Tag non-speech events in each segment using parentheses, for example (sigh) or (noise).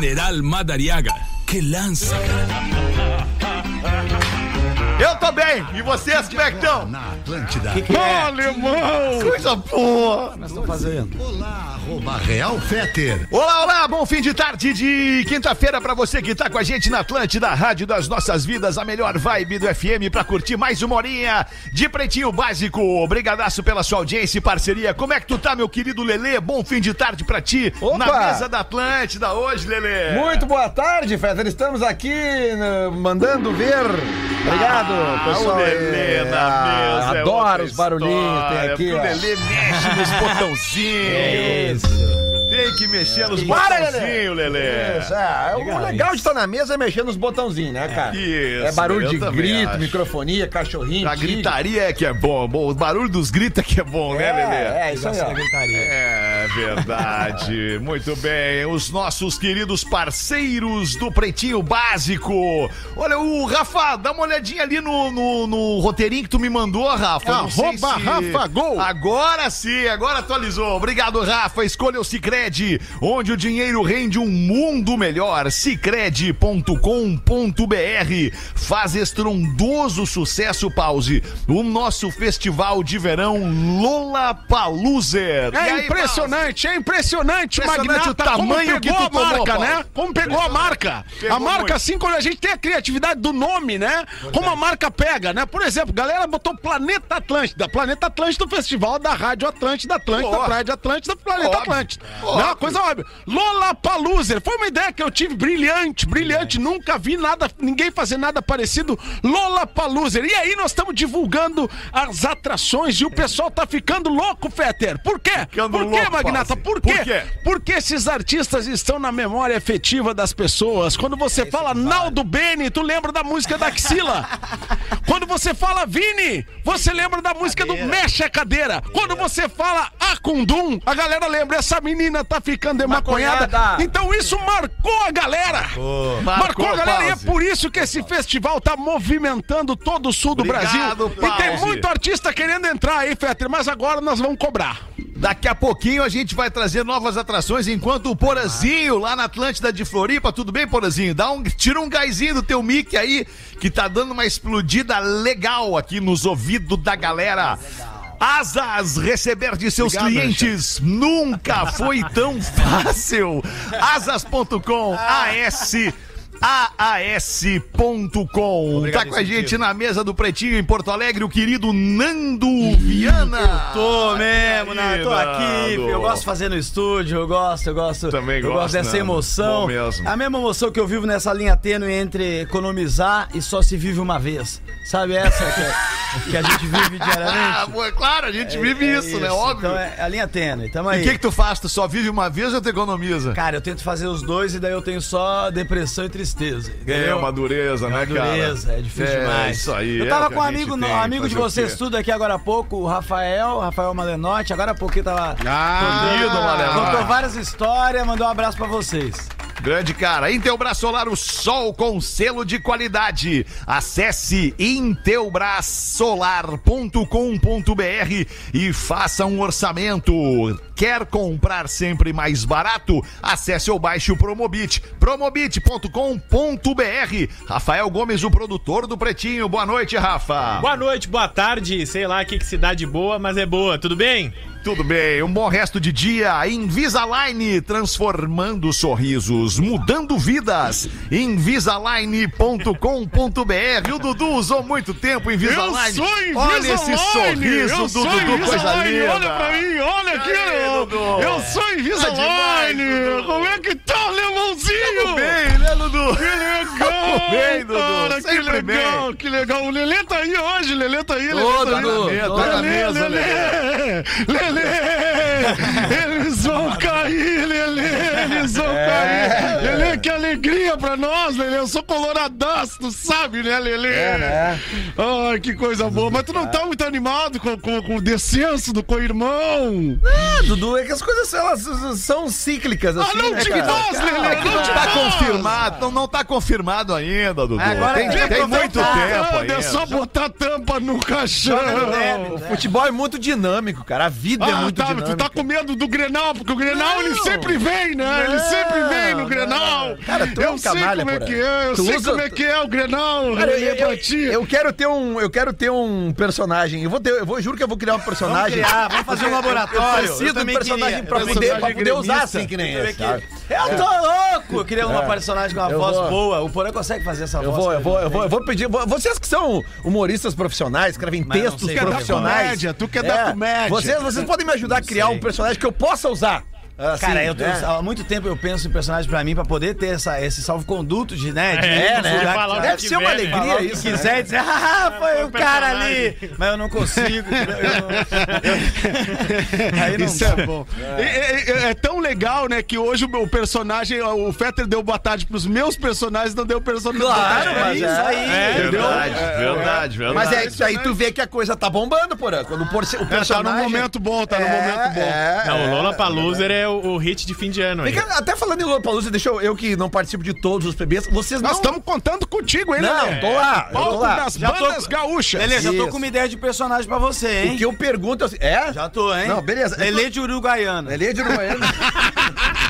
General Madariaga, que lança. Eu tô bem. E vocês, como é que estão? Na Atlântida. Alemão! Coisa boa! Nós estamos fazendo. Olá, arroba Real Feter. Olá, olá, bom fim de tarde de quinta-feira pra você que tá com a gente na Atlântida, Rádio das Nossas Vidas, a melhor vibe do FM pra curtir mais uma horinha de Pretinho Básico. Obrigadaço pela sua audiência e parceria. Como é que tu tá, meu querido Lelê? Bom fim de tarde pra ti Opa! na mesa da Atlântida hoje, Lelê. Muito boa tarde, Fetter. Estamos aqui né, mandando ver. Obrigado, Ah, pessoal. o Lelê na Ah, mesa. é Adoro os barulhinhos que tem aqui. O. Lelê mexe nos (laughs) botãozinhos. Isso. Tem que mexer nos botãozinhos, Lelê. Isso, é, o legal de estar na mesa é mexer nos botãozinhos, né, cara? Isso, É barulho de grito, acho. microfonia, cachorrinho. A tigre. gritaria é que é bom. bom o barulho dos gritos é que é bom, né, Lelê? É, é, isso aí. É verdade. (laughs) Muito bem. Os nossos queridos parceiros do Pretinho Básico. Olha, o Rafa, dá uma olhadinha ali no, no, no roteirinho que tu me mandou, Rafa. Arroba Rafa Gol. Agora sim, agora atualizou. Obrigado, Rafa. Escolha o Cicred, onde o dinheiro rende um mundo melhor. Cicred.com.br Faz estrondoso sucesso, pause. O nosso festival de verão Lola Paluser. É impressionante, é impressionante, Impressionante Magnata, o tamanho que tu tomou, a marca, Paulo. né? Como pegou a marca. Pegou a marca, muito. assim, quando a gente tem a criatividade do nome, né? Como a marca pega, né? Por exemplo, galera botou Planeta Atlântida. Planeta Atlântida, o festival da Rádio Atlântida, Atlântida, Óbvio. Praia de Atlântida, Planeta Óbvio. Atlântida. Óbvio. Não, uma coisa óbvia. Lola Paluser, foi uma ideia que eu tive brilhante, brilhante. Nunca vi nada, ninguém fazer nada parecido. Lola Paluser. E aí nós estamos divulgando as atrações e o pessoal tá ficando louco, Fetter. Por quê? Ficando Por quê, louco, Magnata? Por Por quê? quê? Porque esses artistas estão na memória efetiva das pessoas. Quando você fala Naldo Beni, tu lembra da música da Axila. (laughs) Quando você fala Vini, você lembra da música do Mexe a Cadeira. Quando você fala Acundum, a galera lembra, essa menina tá ficando emaconhada. Maconhada. Então isso marcou a galera. Marcou, a galera e é Pause. por isso que esse festival tá movimentando todo o sul do Obrigado, Brasil. E tem Pause. muito artista querendo entrar aí, Fetter, mas agora nós vamos cobrar. Daqui a pouquinho a gente vai trazer novas atrações enquanto o Porazinho lá na Atlântida de Floripa, tudo bem, Porazinho? Dá um, tira um gásinho do teu mic aí, que tá dando uma explodida legal aqui nos ouvidos da galera. Asas, receber de seus clientes nunca foi tão fácil. (laughs) Asas.com, AS aas.com. Tá com a gente na mesa do Pretinho em Porto Alegre o querido Nando Viana. Tô mesmo, né? Tô Nando. aqui, eu gosto de fazer no estúdio, eu gosto, eu gosto. Também eu gosto, gosto dessa Nando. emoção. Mesmo. A mesma emoção que eu vivo nessa linha tênue entre economizar e só se vive uma vez. Sabe essa que, é- que a gente vive Ah, (laughs) diariamente? pô, claro, a gente vive É isso, né? Óbvio. Então é a linha tênue. Tamo E aí. o que, que tu faz? Tu só vive uma vez ou tu economiza? Cara, eu tento fazer os dois e daí eu tenho só depressão e tristeza. É entendeu? uma dureza, né, cara? Dureza, é difícil É, demais. isso aí, Eu é tava que com um amigo, tem, amigo de vocês tudo aqui agora há pouco, o Rafael, Rafael Malenotti, agora há pouquinho tava. Ah, Malenotti. Contou várias histórias, mandou um abraço pra vocês. Grande cara, Intelbras Solar, o sol com selo de qualidade. Acesse intelbrasolar.com.br e faça um orçamento. Quer comprar sempre mais barato? Acesse ou baixe o Promobit, promobit.com.br. Rafael Gomes, o produtor do Pretinho. Boa noite, Rafa. Boa noite, boa tarde, sei lá que, cidade boa, mas é boa, tudo bem? Tudo bem, um bom resto de dia. Invisalign, transformando sorrisos, mudando vidas. Invisalign.com.br. O Dudu usou muito tempo Invisalign. Eu sou Olha esse Invisalign! sorriso Eu do sou Dudu, coisa Invisalign! linda. Olha pra mim, olha aqui! Aí, eu, Dudu. eu sou Tá Invisalign! Dudu. Como é que tá, Lemãozinho? Tudo bem, né, Dudu? Que legal! Tamo bem, Dudu, Cara, que legal, bem. que legal! O Lelê tá aí hoje, Lelê tá aí, Lelê Ô, tá aí. Dudu, tá Lelê, Lelê! Lelê! (laughs) Eles vão cair, Lelê! Eles vão É. cair! Lelê, que alegria pra nós, Lelê! Eu sou coloradaço, tu sabe, né, Lelê? É, né? Ai, que coisa boa! Mas tu não tá muito animado com, com, com o descenso do co-irmão? Ah, Dudu, é que as coisas elas são cíclicas, Ah, assim, não né, te cara? faz, Lelê! É não não te tá faz! Confirmado, não, não tá confirmado ainda, Dudu. Agora tem é tem muito voltar. tempo ainda. É só botar tampa no caixão! O futebol é muito dinâmico, cara. A vida é Ah, muito tá, dinâmica. tu tá com medo do Grenal, porque o Grenal ele Não. sempre vem, né? Ele Não, sempre vem no não. Grenal. Cara, tu é um eu sei canalha, como é que é, eu Tu sei usa- como é que é o Grenal. Cara, eu, eu- eu quero ter um, eu quero ter um personagem. Eu vou ter, eu vou, juro que eu vou criar um personagem. criar, vamos fazer um laboratório. Eu preciso Eu de um personagem pra Eu poder, personagem pra poder usar assim que nem esse. Eu tô louco! Eu queria uma personagem com uma Eu voz vou. boa. O Porã consegue fazer essa Eu voz. vou, eu vou, eu vou, eu vou pedir. vou- Vocês que são humoristas profissionais, escrevem Mas não textos sei Tu que é da profissionais. comédia, tu que é da comédia. Vocês, vocês podem me ajudar a criar um personagem que eu possa usar. Assim, Cara, eu tenho- né? há muito tempo eu penso em personagem pra mim pra poder ter essa, esse salvo-conduto de, né? De É, ir né? que- que Deve ser uma tiver, né? alegria falar o que isso. quiser né? e dizer, ah, foi o o cara personagem. ali. Mas eu não consigo. eu não- (laughs) Aí não Isso dá. é bom. É. é- é tão legal, né, que hoje o meu personagem, o Fetter deu boa tarde pros meus personagens, não deu personagem. Claro, É mas isso é. aí. Verdade, verdade, verdade. Mas é isso aí, tu vê que a coisa tá bombando, porra. Quando o, porce- o É, tá personagem. num momento bom, tá num É, momento bom. é, Não, é. o Lola Paluser é o, o hit de fim de ano aí. Vem cá, até falando em Lollapalooza, deixa eu, eu que não participo de todos os PBs, vocês Nós não... estamos contando contigo, hein, Não, Lelê? tô lá, eu tô lá. das Já tô- bandas gaúchas. Beleza, já tô com uma ideia de personagem pra você, hein? O que eu pergunto é assim, é? Já tô, hein? Não, beleza. Lelê de Uruguaiana. Lelê de Uruguaiana. (laughs)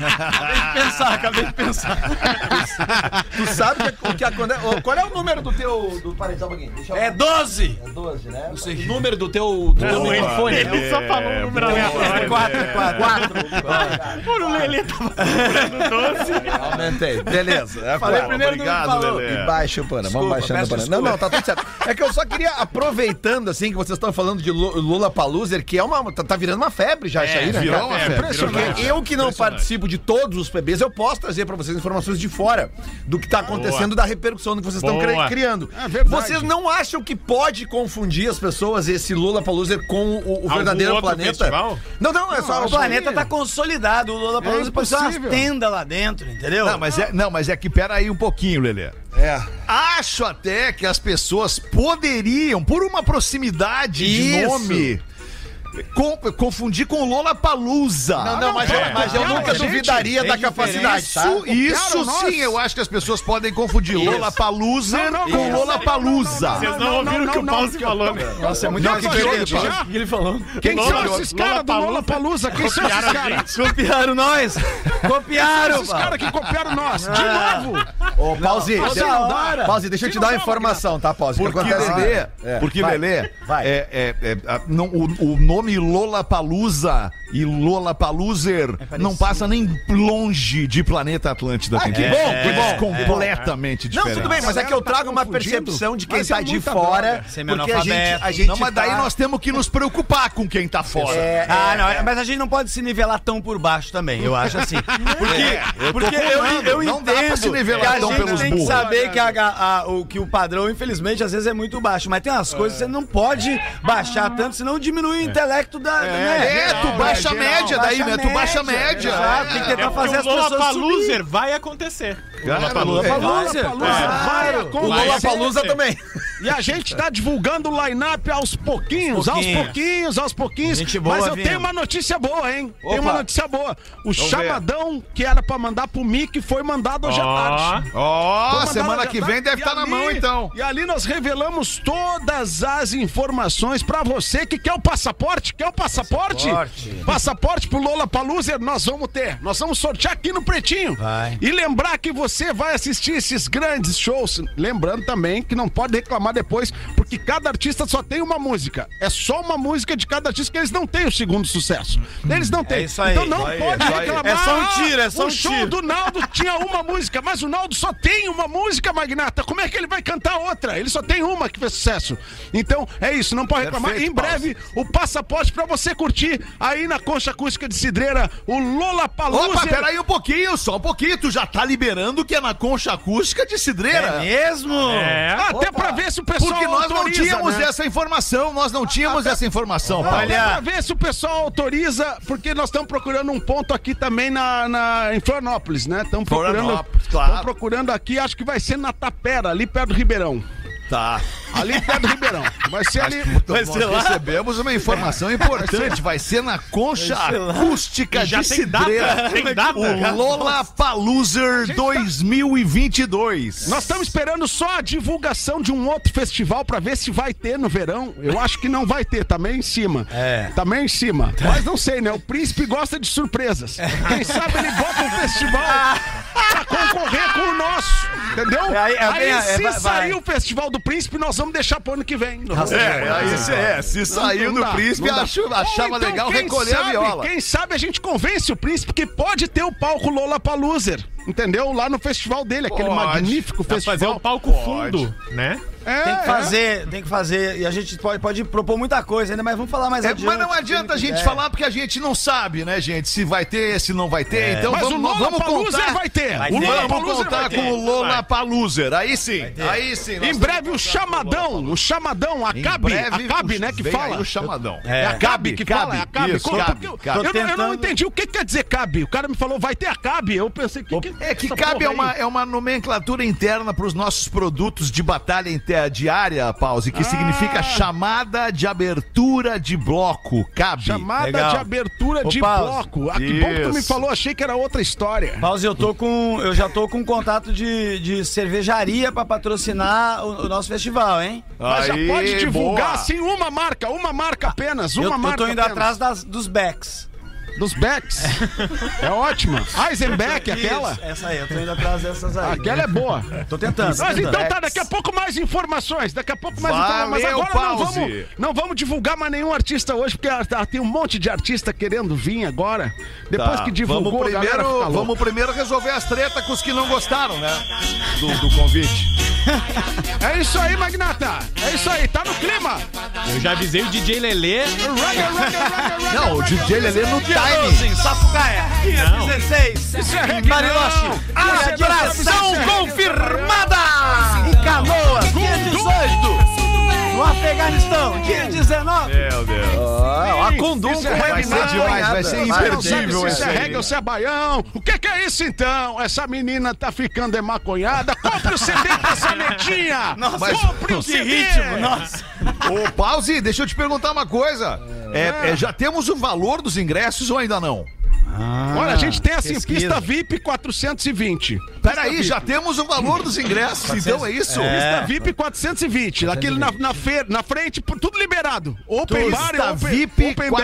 Acabei de pensar, acabei de pensar. (laughs) tu sabe que- o que acontece... ô, Qual é o número do teu... Do, para aí, só um pouquinho. Deixa eu... É 12! É 12, né? O número do teu, do teu Não, ele, microfone. ele só falou um número aleatório. 4, é 4. Por o Lelê tava procurando doce. Aumentei. Beleza. É Falei quatro. primeiro do que Obrigado, falou. Lelê. E baixa o pano, vamos baixando o desculpa. Não, não, tá tudo certo. É que eu só queria, aproveitando, assim, que vocês estão falando de Lu- Lula Paluser, que é uma. Tá, tá virando uma febre já isso aí, né? virou uma É, febre. impressionante. Eu que não participo de todos os PBs, eu posso trazer pra vocês informações de fora do que tá acontecendo, da repercussão do que vocês estão cri- Boa. criando. É. Vocês não acham que pode confundir as pessoas, esse Lula Paluser, com o, o verdadeiro planeta? festival? Não, não, é só O planeta tá consolidado. O Lula Palusa pode ser umas tendas lá dentro, entendeu? Não, mas é, não, mas é que pera aí um pouquinho, Lelê. É. Acho até que as pessoas poderiam, por uma proximidade de Isso. nome, com- confundir com Lola Palusa. Não, não, mas, eu, mas eu nunca gente, duvidaria da capacidade, Isso, tá? isso nós. sim, eu acho que as pessoas podem confundir Lola Palusa com Lola Palusa. Vocês não, ouviram o que o Pause não. falou, né? Nossa, é muito diferente que ele falou. Quem Lola- são esses caras do. Lola Palusa? Quem são esses caras? Copiaram nós! Copiaram! Esses caras que copiaram nós. (laughs) De Ah. novo. Ô, Pause. Pause, deixa eu te dar uma informação, tá, Pause? Porque, Lelê, é, porque vai, Lelê, vai. é, é, é, não, o, o nome Lola Palusa e Lola Paluser não passa nem longe de Planeta Atlântida. Ah, que que- bom, é, que bom. completamente Não, diferente. tudo bem, mas é que eu tá trago uma percepção de quem mas tá é de fora. Porque a gente, a gente Não, mas daí tá- nós temos que nos preocupar com quem tá fora. É, Ah, não, mas a gente não pode se nivelar tão por baixo também, eu acho assim. (laughs) Porque, eu porque eu, eu não dá pra entendo se nivelar que a tão gente pelos tem que saber que, a- a- o, que o padrão, infelizmente, às vezes é muito baixo. Mas tem umas coisas que você não pode baixar tanto, senão diminui o intelecto da. né? É, tu baixa a média daí, né? Tu baixa a média. Exato, tem que É tentar porque fazer as pessoas Lola. Paluser vai acontecer. Cara, Lula Palusa. Vai o. Lula Palusa também. E a gente tá divulgando o line-up aos pouquinhos, aos Pouquinhos. aos pouquinhos. Boa Mas eu tenho uma notícia boa, hein? Opa. Tem uma notícia boa. O chamadão que era pra mandar pro Mickey foi mandado hoje à Ó. tarde. Ó, mandado semana à que vem deve estar na ali- mão, então. E ali nós revelamos todas as informações pra você que quer o passaporte. Quer o passaporte? Passaporte. Passaporte pro Lola Paluser nós vamos ter. Nós vamos sortear aqui no Pretinho. Vai. E lembrar que você vai assistir esses grandes shows. Lembrando também que não pode reclamar depois, porque cada artista só tem uma música. É só uma música de cada artista que eles não têm o segundo sucesso. Eles não têm. É isso aí. Então não aí, pode isso aí. reclamar. É só um "Ah, tiro, é só o um show tiro." do Naldo tinha uma música, mas o Naldo só tem uma música, Magnata. Como é que ele vai cantar outra? Ele só tem uma que fez sucesso. Então, é isso, não pode reclamar. Perfeito, em breve, o passaporte pra você curtir aí na Concha Acústica de Cidreira, o Lola Palusa. Opa, peraí um pouquinho, só um pouquinho. Tu já tá liberando que é na concha acústica de Cidreira. É mesmo? É. Até pra ver se o pessoal Porque nós não autoriza, tínhamos né? essa informação, nós não tínhamos essa informação, Paulo. Pra ver se o pessoal autoriza, porque nós estamos procurando um ponto aqui também na, na- em Florianópolis, né? Estamos procurando, Florianópolis, claro. estamos procurando aqui, acho que vai ser na Tapera, ali perto do Ribeirão. Tá. Ali perto do Ribeirão. Vai ser ali. Nós recebemos uma informação importante. Vai ser na concha acústica Já de tem data, Cidreira. tem data. O Lola Paluser 2022. Nós estamos esperando só a divulgação de um outro festival pra ver se vai ter no verão. Eu acho que não vai ter, tá meio em cima. É. Tá meio em cima. Mas não sei, né? O príncipe gosta de surpresas. (laughs) Quem sabe ele bota um festival (laughs) pra nosso, entendeu? É, aí- é, aí é, se vai- sair vai. o Festival do Príncipe, nós vamos deixar pro ano que vem. É, aí se, é, se saiu do dá, príncipe, acho- achava então, legal recolher a sabe- viola. Quem sabe a gente convence o príncipe que pode ter o palco Lola Paluser, entendeu? Lá no festival dele, aquele Pode. magnífico Dá pra fazer festival. um palco fundo, né? É, Tem que é. fazer, tem que fazer. E a gente pode, pode propor muita coisa ainda, mas vamos falar mais É, adiante. mas não adianta a gente É. falar porque a gente não sabe, né, gente? Se vai ter, se não vai ter. Então Mas vamos, o Lola vamos Paluser contar. vai ter. Vai o ter. Vamos Paluser contar com o Lola Paluser. Aí sim, aí sim. Em breve o chamadão, o chamadão, a Em Cabe, breve, a Cabe, né, que fala. o chamadão. É a Cabe que fala, é a Cabe. Isso, Como- Cabe, porque Cabe. Eu, eu não- eu não tentando- entendi o que quer dizer Cabe. O cara me falou, vai ter a Cabe. Eu pensei, que, que É que essa cabe é uma, é uma nomenclatura interna para os nossos produtos de batalha diária, Pause, que Ah. significa chamada de abertura de bloco. Cabe. Chamada Legal. de abertura Ô, de Pause. bloco. Ah, que bom que tu me falou, achei que era outra história. Pause, eu tô com. Eu já tô com um contato de, de cervejaria pra patrocinar o, o nosso festival, hein? Mas Aí, já pode divulgar, boa. assim, uma marca, uma marca apenas, uma eu, eu marca tô indo apenas. atrás das, dos backs. Dos Becks. É ótima. Eisenbeck, aquela. Isso, essa aí, eu tô indo atrás dessas aí. Aquela é boa. Tô tentando. Mas tentando. então tá, daqui a pouco mais informações, daqui a pouco mais Valeu, informações. Mas agora não pause. vamos, não vamos divulgar mais nenhum artista hoje, porque ah, tá, tem um monte de artista querendo vir agora. Depois Tá, que divulgou, vamos primeiro, vamos primeiro resolver as tretas com os que não gostaram, né? Do, do convite. (laughs) É isso aí, Magnata. É isso aí, tá no clima. Eu já avisei o DJ Lelê. Não, o DJ Lelê no timing. 12, em Sapucaia. Dia Não. 16. Isso é reggae, é- é atração reggae. confirmada. Em Canoas. Dia 18. No Afeganistão. Dia 19. Meu Deus. Ah, a com é Vai ser demais, vai ser imperdível se isso é reggae ou se é baião. O que, que é isso então? Essa menina tá ficando emaconhada. Compre o CD pra essa netinha. mas- Compre o Que CD. ritmo, nossa. Ô, Pause, deixa eu te perguntar uma coisa. É, é, já temos o valor dos ingressos ou ainda não? Olha, a gente tem assim, pesquisa. pista VIP 420. Peraí, já temos o valor dos ingressos, então é isso? Pista VIP 420. Aquele na, na, fe- na frente, tudo liberado. Open bar e Pista open, VIP open bar.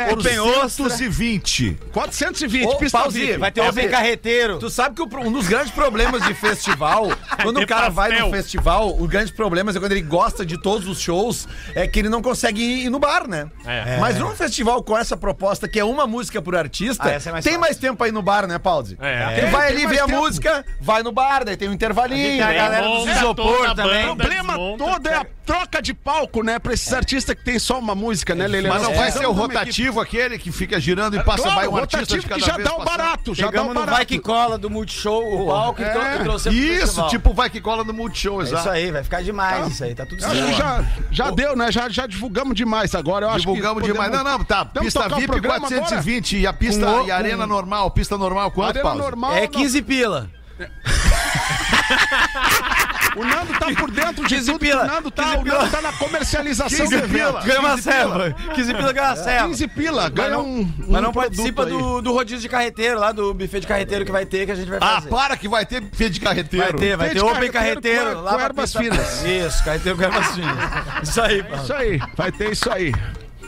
420. 420, Ô, pista Pauzinho, VIP. Vai ter open carreteiro. Tu sabe que um dos grandes problemas de festival, (laughs) quando o cara vai no festival, o grande problema é quando ele gosta de todos os shows, é que ele não consegue ir no bar, né? É. Mas num festival com essa proposta, que é uma música por artista, Ah, essa é mais tem mais tempo aí no bar, né, Pause? É. Tu vai ali ver a música, vai no bar, daí tem um intervalinho. Tem a galera dos isopor a também. O problema todo é a troca de palco, né? Pra esses artistas que tem só uma música, né, Lele? Mas não vai ser o rotativo aquele que fica girando e passa, Claro, vai um artista de rotativo cada que já vez dá o barato, já dá o barato. Vai Que Cola do Multishow, o palco, e trou- e trouxemos Isso, festival. tipo vai que cola no Multishow, É exato. isso aí, vai ficar demais isso aí, tá tudo Acho que certo. já, já deu, né? Já, já divulgamos demais agora. Eu acho Divulgamos que demais. Não, não, tá. Vamos Pista VIP programa 420 e a pista e a arena normal. Pista normal, quanto, Arena Paulo? normal. É não. 15 pila. (laughs) O Nando tá por dentro de 15 tudo. pila. O Nando tá, 15 o Nando tá na comercialização 15 do evento. Ganha uma serva. 15 pila ganha uma serva. 15 pila, ganha não- um, um Mas não participa aí. do, do rodízio de carreteiro, lá do buffet de carreteiro que vai ter, que a gente vai Ah, fazer. para que vai ter feio de carreteiro. Vai ter, vai Buffet ter open carreteiro carreteiro com- lá com ervas finas. Isso, carreteiro com ervas finas. (laughs) Isso aí, Paulo. Isso aí, vai ter isso aí.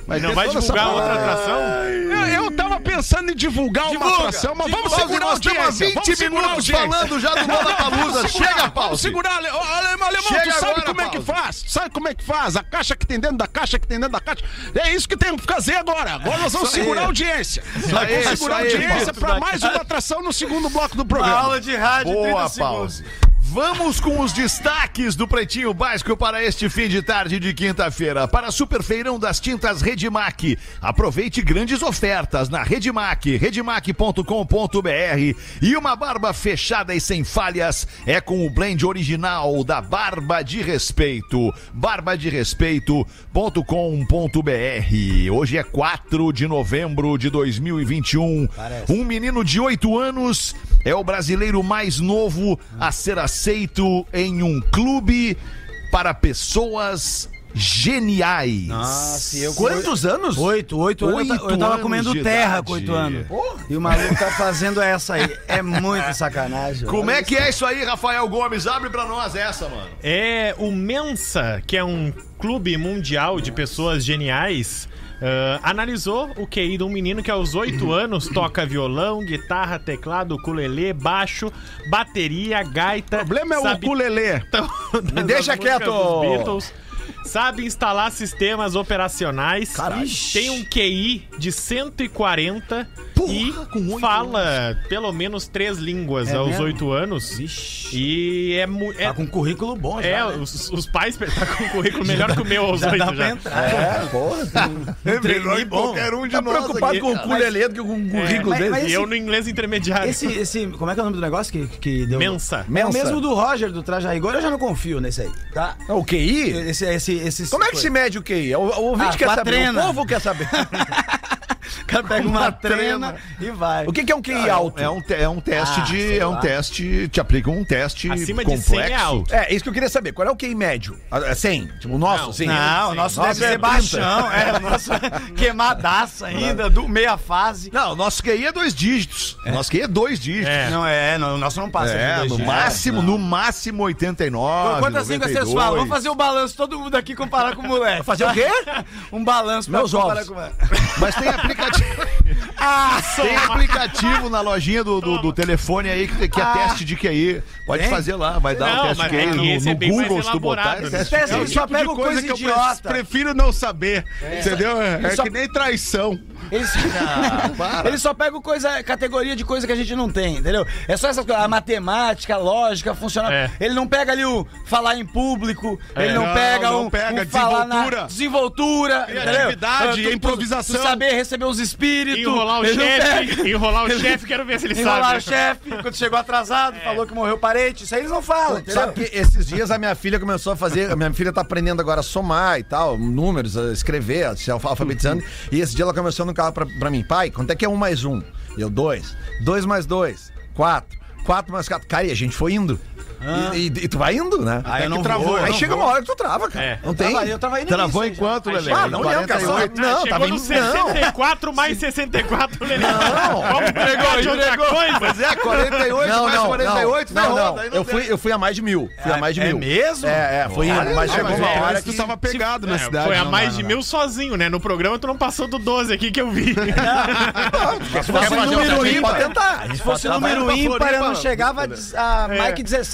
Vai Não vai divulgar outra atração? Eu, eu tava pensando em divulgar uma Divulga, atração, mas vamos Paulo, segurar nós audiência. 20 Vamos segurar a minutos falando já do Lollapalooza. (laughs) Chega, Vamos Paulo. segurar, Alemão, Alemão, Chega tu sabe agora, como é que Paulo. faz? Tu sabe como é que faz? A caixa que tem dentro da caixa que tem dentro da caixa. É isso que tem que fazer agora. Agora nós vamos Isso segurar a audiência. Nós vamos segurar a audiência Paulo. pra mais uma atração no segundo bloco do Uma programa. aula de rádio, Boa, 30 segundos. pause. Vamos com os destaques do Pretinho Básico para este fim de tarde de quinta-feira. Para Superfeirão das Tintas Redmac. Aproveite grandes ofertas na Redmac, redmac.com.br. E uma barba fechada e sem falhas é com o blend original da Barba de Respeito. barbaderespeito.com.br. Hoje é 4 de novembro de 2021. Um menino de 8 anos é o brasileiro mais novo a ser aceito em um clube para pessoas geniais. Nossa, eu Quantos anos? Oito, oito anos. eu Oito eu tava anos comendo terra idade. com oito anos. E o maluco tá fazendo essa aí. É muito (laughs) sacanagem. Como é que é isso aí, Rafael Gomes? Abre pra nós essa, mano. É o Mensa, que é um clube mundial de pessoas geniais. Ah, analisou o QI de um menino que aos 8 anos toca violão, guitarra, teclado, ukulele, baixo, bateria, gaita. O problema é o sabe ukulele. (laughs) Me deixa quieto. Beatles, sabe instalar sistemas operacionais. Tem um QI de 140 e fala pelo menos três línguas É aos? 8 anos. E é muito. Tá com um currículo bom já. É, né? os, os pais tá com um currículo melhor que o meu aos Já 8 dá pra já. entrar. É, porra. (laughs) Melhor que bom. qualquer um de Tá nós preocupado aqui, com o ukulele do que com o currículo mas- dele. mas- E eu no inglês intermediário. Esse, esse, como é que é o nome do negócio que, que deu? Mensa. É o Mensa. mesmo do Roger, do Traje a Rigor, eu já não confio nesse aí, tá? É O QI? Esse, esse, esse, Como é que se mede o QI? O, o ouvinte Ah, quer saber, trena. o povo quer saber. (laughs) O cara pega uma, trena e vai. O que, que é um QI alto? É um, é um teste Ah, de. É um lá. teste. Te aplica um teste Acima de complexo. 100 é alto. É, isso que eu queria saber. Qual é o QI médio? Ah, É 100? Tipo, o nosso, Não, sim. Não, o nosso deve é ser 30. baixão. É, o nosso (laughs) queimadaça ainda, do meia fase. Não, o nosso QI é dois dígitos. O nosso QI é dois dígitos. É. Não é, não, o nosso não passa. de É, dois no dias. máximo, no máximo 89. Quantas línguas vocês 92. falam? Vamos fazer o balanço, todo mundo aqui comparar com o moleque. Fazer o quê? (laughs) Um balanço pra Meus comparar ovos. com o moleque. Mas tem (laughs) aplicativo. (laughs) tem aplicativo na lojinha do, do, do telefone aí que, que é teste de QI. Pode Tem? fazer lá, vai dar Não, o teste mas de QI é que no, é no mais Google, se tu botar. É né? teste Teste QI. só tipo de pega coisa coisa que eu idiota. prefiro não saber. Entendeu? É, Só- que nem traição. Ele só, (laughs) ele só pega coisa, categoria de coisa que a gente não tem, entendeu? É só essas coisas, a matemática, a lógica, funcionar. É. Ele não pega ali o falar em público, ele não, Não, pega não um, pega um falar na desenvoltura. desenvoltura, Criatividade, entendeu? Tu- tu- improvisação. Tu saber receber os espíritos. Enrolar o chefe, enrolar o chefe, quero ver se ele Enrolar sabe. o chefe, quando chegou atrasado, falou que morreu parente. Isso aí eles não falam, entendeu? Sabe que esses dias a minha filha começou a fazer. A minha filha tá aprendendo agora a somar e tal, números, a escrever, a se alfa- alfabetizando. E esse dia ela começou no carro pra, pra mim, pai, quanto é que é um mais um? E eu, dois. Dois mais dois, quatro. Quatro mais quatro. Cara, e a gente foi indo. E, e- e tu vai indo, né? Ah, eu que não travou. vou, eu Aí não chega vou. uma hora que tu trava, cara. É. Não tem. Tava- eu tava indo Travou nisso em quanto, Aí Lelê? Ah, não lembro, cara. 48. Não, Chegou tava. Não. 64 mais 64, Lelê. Não. Vamos entregar de outra coisa. Pois é, 48 Não, mais não, 48, não, não, Eu fui, eu fui a mais de mil. Fui a mais de É mil. mesmo? É, é, fui indo, mas Ah, chegou uma é, hora tu que... estava pegado na É, cidade. foi a mais de não. mil sozinho, né? No programa tu não passou do 12 aqui que eu vi. Se fosse número ímpar, tentar. Se fosse Tava número ímpar, eu não chegava a, des- a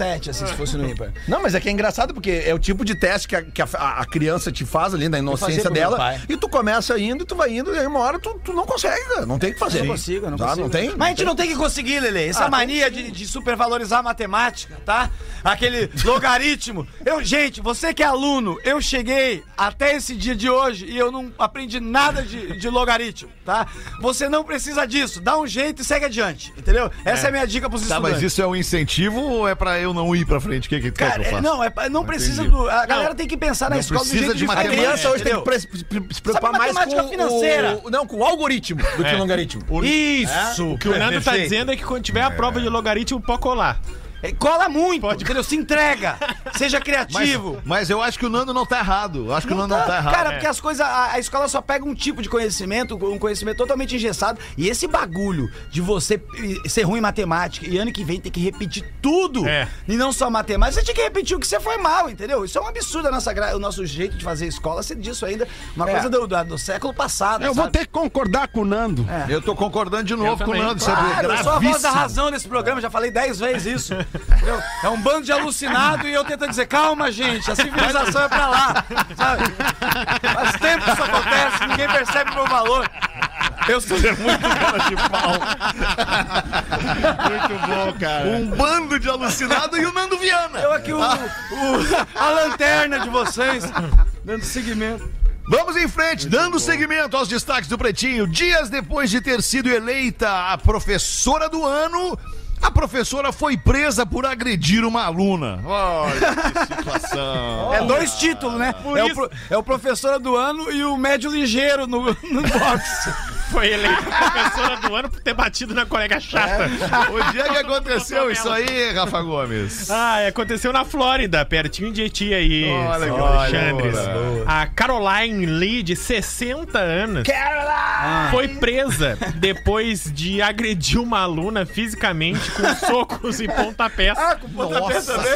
É. mais que 17, assim, se fosse no ímpar. (laughs) Não, mas é que é engraçado porque é o tipo de teste que a, que a- a criança te faz ali na inocência dela. E tu começa indo, e tu vai indo, e aí uma hora tu, tu não consegue, cara. Não tem o que fazer. Eu não consigo, eu não Tá? consigo. Não tem? Mas a gente não tem que conseguir, Lele. Essa Ah, mania de, de supervalorizar a matemática, tá? Aquele logaritmo. Eu, gente, você que é aluno, eu cheguei até esse dia de hoje e eu não aprendi nada de, de logaritmo, tá? Você não precisa disso. Dá um jeito e segue adiante, entendeu? Essa é, a minha dica pros Tá, estudantes. mas isso é um incentivo ou é pra eu não ir pra frente? O que, que tu quer Cara, que eu é- faça? não, é, não precisa entendi. do. A galera tem que pensar na Não escola do precisa jeito de A criança hoje tem que entendeu? se preocupar mais matemática com financeira? o, não, com o algoritmo do que o logaritmo. Isso! O que o Nando tá dizendo é que quando tiver a prova de logaritmo, pode colar. É, Cola muito, Pode- entendeu? Se entrega, seja Mas, criativo. mas eu acho que o Nando não tá errado. Eu acho que o Nando não tá errado. Cara, porque as coisas. A, a escola só pega um tipo de conhecimento, um conhecimento totalmente engessado. E esse bagulho de você ser ruim em matemática e ano que vem ter que repetir tudo. É. E não só matemática, você tinha que repetir o que você foi mal, entendeu? Isso é um absurdo a nossa, o nosso jeito de fazer escola ser disso ainda. Uma É. coisa do, do, do século passado. Eu vou sabe? ter que concordar com o Nando. Eu tô concordando de novo com o. Nando. É Claro, eu sou a voz da razão nesse programa, já falei dez vezes isso. (laughs) Entendeu? É um bando de alucinado e eu tentando dizer, calma, gente, a civilização é pra lá. Sabe? Faz tempo que isso acontece, ninguém percebe o meu valor. Eu sou muito cara de pau. Muito bom, cara. Um bando de alucinado e o Nando Viana. Eu aqui, o, o- a lanterna de vocês, dando seguimento. Vamos em frente, dando seguimento aos destaques do Pretinho. Dias depois de ter sido eleita a professora do ano, a professora foi presa por agredir uma aluna. Olha que (laughs) situação. É dois títulos, né? É o, é o professor do ano e o médio ligeiro no, no boxe. (laughs) foi eleita professora do ano por ter batido na colega chata. O dia que aconteceu isso aí, Rafa Gomes? Ah, aconteceu na Flórida, pertinho de ti aí, Olha. Alexandre. A Caroline Lee, de 60 anos, foi presa depois de agredir uma aluna fisicamente com (laughs) socos e pontapés.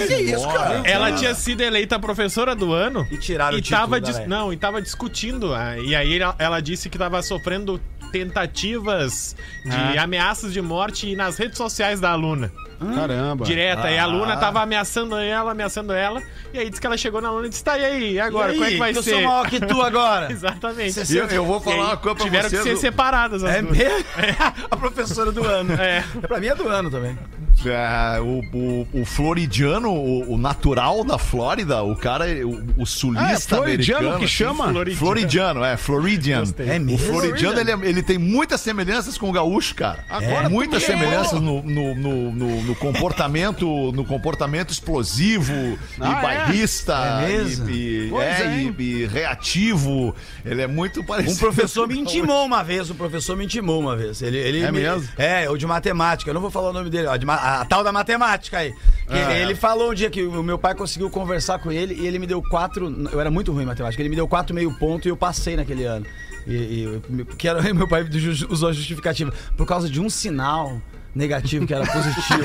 Que isso, cara? Ela tinha sido eleita professora do ano E tiraram e o título tava dis- não, e tava discutindo. ah, E aí ela, ela disse que tava sofrendo tentativas de ameaças de morte nas redes sociais da aluna. Caramba. Direta. E a aluna tava ameaçando ela, ameaçando ela. E aí disse que ela chegou na aluna e disse: tá, e aí? E agora? E como é que aí, vai eu ser? sou maior que tu agora. (laughs) Exatamente. Eu, eu vou falar aí uma coisa pra tiveram vocês. que ser separadas as É duas. mesmo? (laughs) (laughs) A professora do ano. É. Pra mim é do ano também. É, o, o, o floridiano, o, o natural da Flórida, o cara, o, o sulista Ah, é floridiano americano. que chama? Floridiano. Floridiano, é, Floridian. É O mesmo? Floridiano, ele, é- ele tem muitas semelhanças com o gaúcho, cara. Agora muitas tu- semelhanças no, no, no, no- no comportamento, no comportamento explosivo Ah, e é? bairrista É mesmo? e, e- é, é, e- e reativo. Ele é muito parecido. Um professor me com o intimou uma vez, um professor me intimou uma vez. Ele, ele É me- mesmo? É, o de matemática. Eu não vou falar o nome dele, ó, de ma- a, tal da matemática aí. Ah, ele falou um dia que o meu pai conseguiu conversar com ele e ele me deu quatro. Eu era muito ruim em matemática. Ele me deu quatro meio ponto e eu passei naquele ano. E, e que era, (laughs) meu pai usou a justificativa. Por causa de um sinal negativo que era positivo.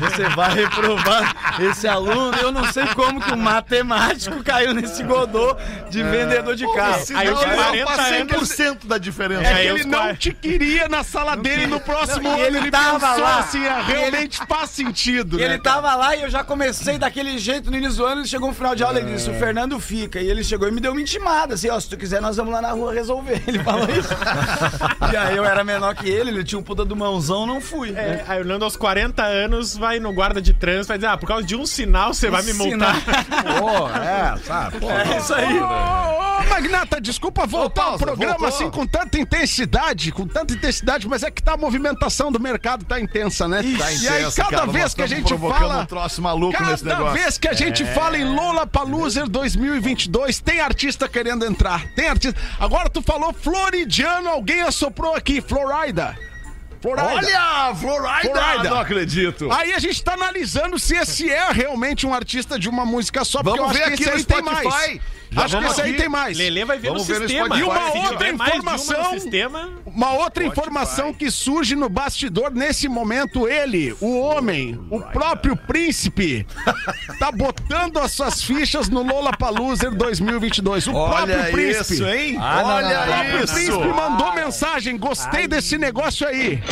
Você vai reprovar esse aluno. Eu não sei como que um matemático caiu nesse godô de vendedor de carro. Aí eu tinha ele 40 passei anos. por cento da diferença. É que Aí ele não te queria na sala dele no próximo Não, ano. ele Ele tava pensou lá. assim, ah, realmente faz sentido, E ele né? tava lá e eu já comecei daquele jeito no início do ano. Ele chegou no final de aula e disse: O Fernando fica. E ele chegou e me deu uma intimada, assim: Ó, se tu quiser, nós vamos lá na rua resolver. (laughs) Ele falou isso. e aí eu era menor que ele, ele tinha um puta do mãozão, não fui. É, aí o Nando aos 40 anos vai no guarda de trânsito e vai dizer: Ah, por causa de um sinal você vai me multar. (laughs) Pô, é, sabe? Pô, É isso aí. Ô, ô, Magnata, desculpa voltar pausa, ao programa voltou. assim com tanta intensidade, com tanta intensidade, mas é que tá a movimentação do mercado tá intensa, né? Tá e aí intensa, cada cara, vez que a gente fala, um troço maluco nesse cada negócio. vez que a gente fala em Lollapalooza 2022, tem artista querendo entrar, tem artista. Agora tu falou floridiano, alguém assoprou aqui, Florida. Florida. Olha, Florida! Florida. Não acredito. Aí a gente tá analisando se esse é realmente um artista de uma música só, porque Vamos eu acho ver que aqui esse aí tem mais. Já acho que esse aí aqui. tem mais. Lelê vai ver Vamos no ver no sistema. E uma outra tiver mais de uma informação- no sistema, Uma outra informação que surge no bastidor nesse momento, ele, o homem, o próprio príncipe, (laughs) tá botando as suas fichas no Lollapalooza 2022. O próprio Olha príncipe. isso, hein? Ah, não, Olha não, O próprio isso. príncipe mandou mensagem, gostei desse negócio aí.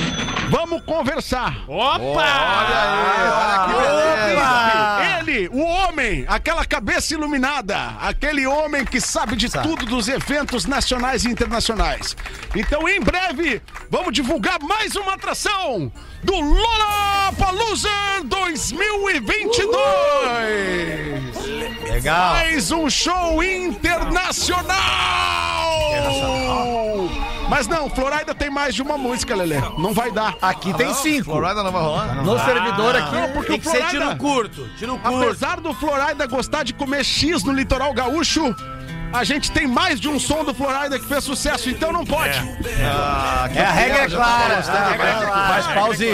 Vamos conversar. Opa! Olha aí, olha que beleza. Ele, o homem, aquela cabeça iluminada, aquele homem que sabe de tudo dos eventos nacionais e internacionais. Então, em breve, vamos divulgar mais uma atração do Lollapalooza 2022. Legal. Mais um show internacional! Mas não, Florida tem mais de uma música, Lelê. Não vai dar. Aqui tem cinco. Florida não vai rolar? No servidor aqui. Não, porque Tem o que ser Florida, tiro curto. Tiro curto. apesar do Florida gostar de comer X no litoral gaúcho, a gente tem mais de um som do Florida que fez sucesso, então não pode. Ah, que É, a regra é já clara. tá A regra é clara. Mas pause.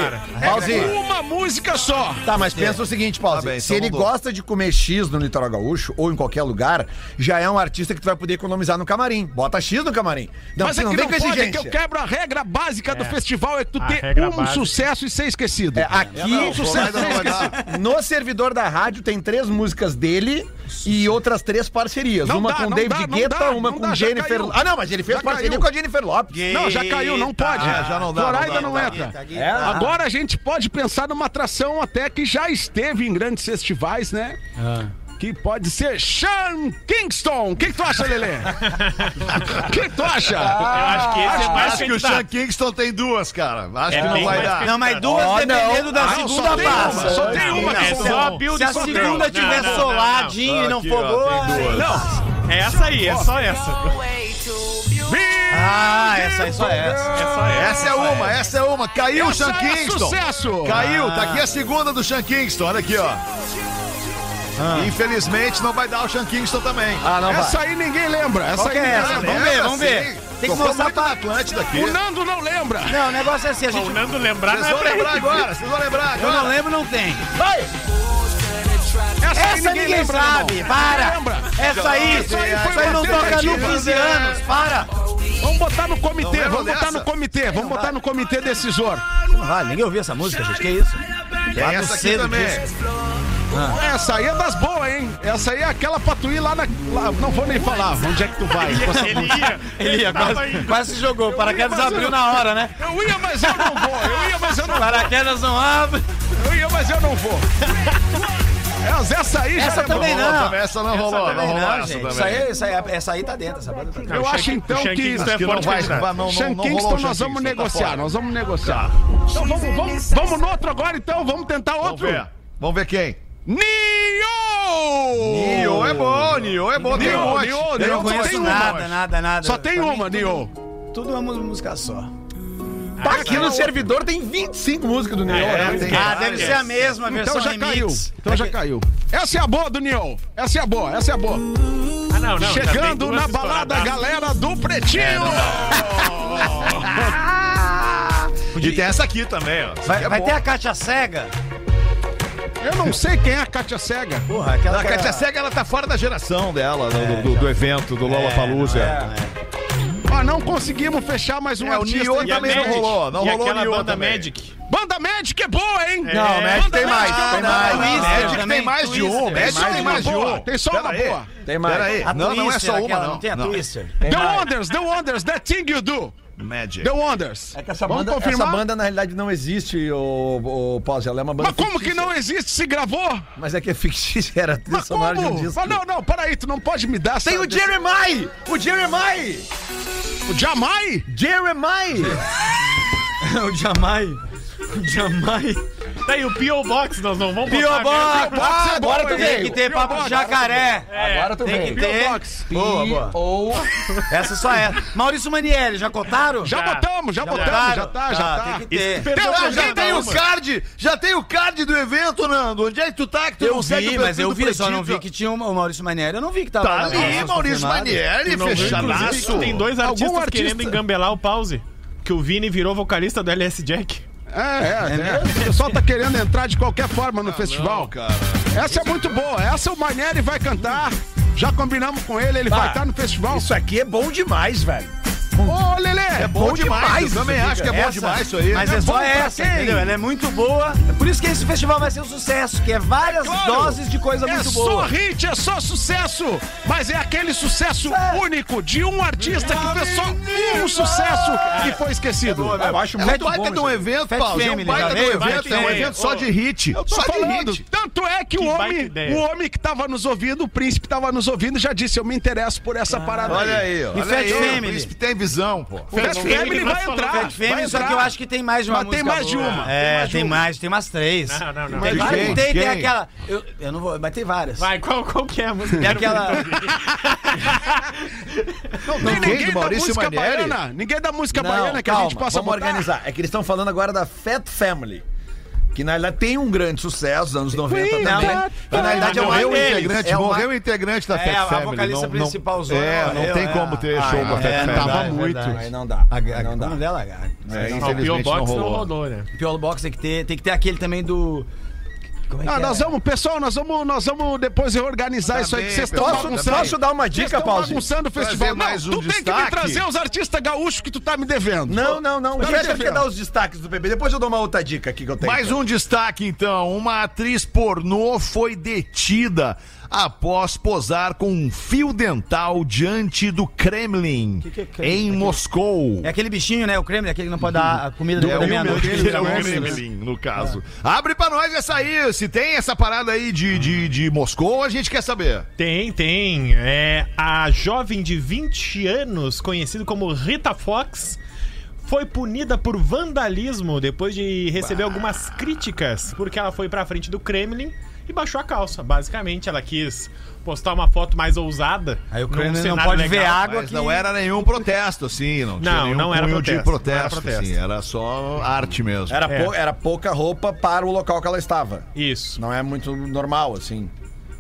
Pause. Uma música só. Tá, mas pensa o seguinte, Paulo. Tá bem, se então ele mudou. gosta de comer X no litoral gaúcho ou em qualquer lugar, já é um artista que tu vai poder economizar no camarim. Bota X no camarim. Não, Mas você é não que vem não com pode, é que eu quebro a regra básica do festival, é que tu A ter um básica. sucesso e ser esquecido. É, aqui, um sucesso e não ser vai esquecido. dar. no servidor da rádio, tem três músicas dele e outras três parcerias. Não uma dá, com não David dá, não Guetta, dá, uma com dá, Jennifer... Ah, não, mas ele fez Já parceria caiu. com a Jennifer Lopes. Não, já caiu, não pode. Ah, já não dá, não dá, não, não dá. entra. É. Agora a gente pode pensar numa atração até que já esteve em grandes festivais, né? Que pode ser Sean Kingston. O que, que tu acha, Lelê? (laughs) O que, que tu acha? Eu acho que esse é mais Acho que o. Sean Kingston tem duas, cara. Acho É que não vai dar. Não, mas duas Ó, dependendo não. da Ah, segunda só tem uma, passa. só tem uma É que só só a build Se a segunda tiver Não, soladinho e não for boa. Não, É essa aí, é só essa. Ah, essa aí só é essa. É só essa. Essa é uma, essa é uma. Caiu o Sean é Kingston. sucesso. Caiu, tá aqui a segunda do Sean Kingston. Olha aqui, ó. Infelizmente não vai dar o Sean Kingston também. Ah, não vai. Essa aí ninguém lembra. Essa Qual aí é essa? lembra. Vamos ver, vamos ver. sim. Tem que Tocou mostrar pra... Atlântida aqui. O Nando não lembra. Não, o negócio é assim, a O gente... Nando lembrar não Vocês é vão lembrar agora, vocês vão lembrar Eu não agora. lembro, não tem. Essa, Essa ninguém, lembra, sabe, irmão. para! Lembra? Essa aí, Isso aí foi aí não toca no tentativa, 15 né? anos, para! Vamos botar no comitê, vamos botar dessa? no comitê, vamos botar no comitê decisor. Não vale, ninguém ouviu essa música, gente, que isso? Tem Lá essa aqui cedo também. disso. Essa aí é das boas, hein? Essa aí é aquela pra tu ir lá na. lá- não vou nem falar onde é que tu vai. essa (laughs) Ele ia, Ele ia, quase, quase se jogou, paraquedas abriu eu- na hora, né? Eu ia, mas eu não vou. Eu ia, mas eu não vou. Paraquedas não abre. Eu ia, mas eu não vou. (laughs) Essa, essa aí Essa já é também não. Também Essa não rolou, não rolou não, essa também. Isso aí, isso aí, essa aí tá dentro, essa banda tá dentro. Eu Não, acho Shank- então que. Kingston é não forte vai, não, não, Sean não rolou Kingston, o Sean nós vamos tá negociar, nós vamos negociar. Então vamos, vamos, vamos no outro agora, então, vamos tentar Vamos outro. ver. Vamos ver quem. Nio! Nio é bom, Nio é bom. Tem um Nio, monte. Nio, Eu Nio, não conheço nada, nada, nada. Só tem Pra mim, uma, tudo- Nio. Tudo é uma música só. Tá aqui no servidor tem 25 músicas do Neo. É, né? tem Ah, deve ser a mesma versão Então já remix. caiu. Então já caiu. Essa é a boa do Nio. Essa é a boa, essa é a boa. Ah, não, não. Chegando na balada, galera do Pretinho. (laughs) E tem essa aqui também, ó. Vai, É vai ter a Kátia Cega? Eu não sei quem é a Kátia Cega. Porra, aquela A era- Cega, ela tá fora da geração dela, do, do- do evento, do Lollapalooza. É, Ó, não conseguimos fechar mais um É, o artista. Nio. E a também não rolou, não e rolou aquela Nio banda também. Magic. Banda Magic é boa, hein? Não, É, Magic tem mais, tem mais. Magic tem mais de um. Magic Só tem mais de um. Tem só uma boa. Tem mais. Pera aí. A Não, não é só uma, aquela, não. não tem a Não. Twister? The Wonders, The Wonders, That Thing You Do. Magic. The Wonders. É que essa Vamos banda, essa confirmar? banda na realidade não existe, o, o Pause. Ela é uma banda Mas como que fictícia. não existe? Se gravou? Mas é que é fictícia, era Mas sonora de um disco. Fala, Não, não, peraí, tu não pode me dar Tem essa- o Jeremiah! O Jeremiah! O Jamai? Jeremiah! (laughs) o Jamai. O Jamai. Tá aí o P.O. Box, nós não vamos Pio botar Box! Ah, agora tu Tem tem que ter papo de jacaré. Agora tu Tem vem. que ter. Box. Boa, boa. Ou Essa só é. Maurício Manieri, já cotaram? Já, Já. botamos, já, botamos, botaram? já tá, já tá. Tem que ter. Pra já já tem o uma. card, já tem o card do evento, Nando. Onde é que tu tá? Que tu Eu não segue vi, o mas perfil eu do vi, só não Pretinho? vi que tinha o Maurício Manieri. Eu não vi que tava Tá lá, ali, não, Maurício confirmado. Manieri, fechadaço. tem dois Algum artistas artista- querendo engambelar o pause. Que o Vini virou vocalista do LS Jack. É, é, é. O pessoal tá querendo entrar de qualquer forma no festival. Não, cara. Essa é muito boa. Essa o Manieri vai cantar. Já combinamos com ele, ele vai estar no festival. Isso aqui é bom demais, velho. É bom demais, eu também acho que é bom Essa, demais isso aí. Mas é, É só bom essa, quem? entendeu? Ela é muito boa. É por isso que esse festival vai ser um sucesso, que é várias Claro. doses de coisa É muito só boa. hit, é só sucesso, mas é aquele sucesso único de um artista que fez só um sucesso e foi esquecido. Eu acho É um muito baita bom. de um evento, Fat Paulo. É um baita de um veio? evento, é um evento só de hit. Eu Só de hit. Tanto é que, o baita homem, o homem que tava nos ouvindo, o príncipe tava nos ouvindo, já disse: Eu me interesso por essa parada Olha aí, ó. E Fat Family? O príncipe tem visão, pô. Fat Family vai entrar. Fat Family, vai só que eu acho que tem mais de uma Mas tem mais de uma, É, tem mais tem tem umas três. Não, não, não. Tem, tem, tem aquela. Eu, eu não vou, mas tem várias. Vai, qual, qual que é a música? Tem aquela. (laughs) Não tem Não, quem? ninguém Do da Maurício música Manieri? baiana. Ninguém da música Não, baiana que calma, a gente possa vamos botar. organizar. É que eles estão falando agora da Fat Family. Que na realidade tem um grande sucesso dos anos 90 Sim, também. não, Na realidade, é morreu um o integrante, É uma- morreu o integrante da É, Fat a Family. vocalista não- principal não, zona É, não morreu, tem é. como ter Ah, show é, com a Fat é, Family. Tava muito. Aí não dá. A, a, não dá. é dela, cara? É, infelizmente não Box não rolou. rodou, né? Piolo Box tem que ter, tem que ter aquele também do. Como é que Ah, é? nós vamos, pessoal, nós vamos, nós vamos depois reorganizar Tá isso aí que vocês estão bagunçando. Posso dar uma Vocês dica, estão Paulo? bagunçando o festival. mais não, um tu tem que me destaque. trazer os artistas gaúchos que tu tá me devendo. Não, não, não. Tá quer devendo. dar os destaques do bebê. Depois eu dou uma outra dica aqui que eu tenho. Mais um destaque, então. Uma atriz pornô foi detida após posar com um fio dental diante do Kremlin, que é Kremlin? em Moscou. É aquele bichinho, né? O Kremlin, aquele que não pode dar a comida depois da o meia-noite. Kremlin, que (laughs) é o Kremlin, no caso. Abre pra nós essa aí. Se tem essa parada aí de, de, de Moscou, a gente quer saber. Tem, tem. É, a jovem de 20 anos, conhecida como Rita Fox, foi punida por vandalismo depois de receber algumas críticas, porque ela foi pra frente do Kremlin e baixou a calça. Basicamente, ela quis postar uma foto mais ousada. Aí o Kremlin não pode ver legal. água Mas que... não era nenhum protesto, assim. Não, tinha Não, nenhum não era cunho de protesto, não era protesto, protesto. assim, era só arte mesmo. Era, É. pou- era pouca roupa para o local que ela estava. Isso. Não é muito normal, assim.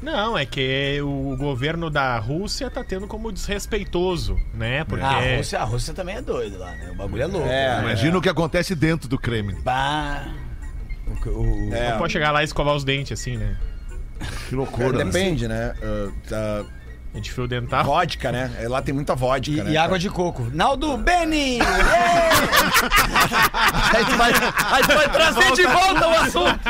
Não, é que o governo da Rússia tá tendo como desrespeitoso, né? Porque Ah, a, Rússia, a Rússia também é doida lá, né? O bagulho é louco. É. Imagina o que acontece dentro do Kremlin. Bah. O, o- não pode chegar lá e escovar os dentes assim, né? Que loucura. Depende, né? Uh, A gente fio dental. vodka, né? É, Lá tem muita vodka, E, né? e água de coco. Naldo Beni! Aí tu vai, aí tu vai trazer de volta o assunto.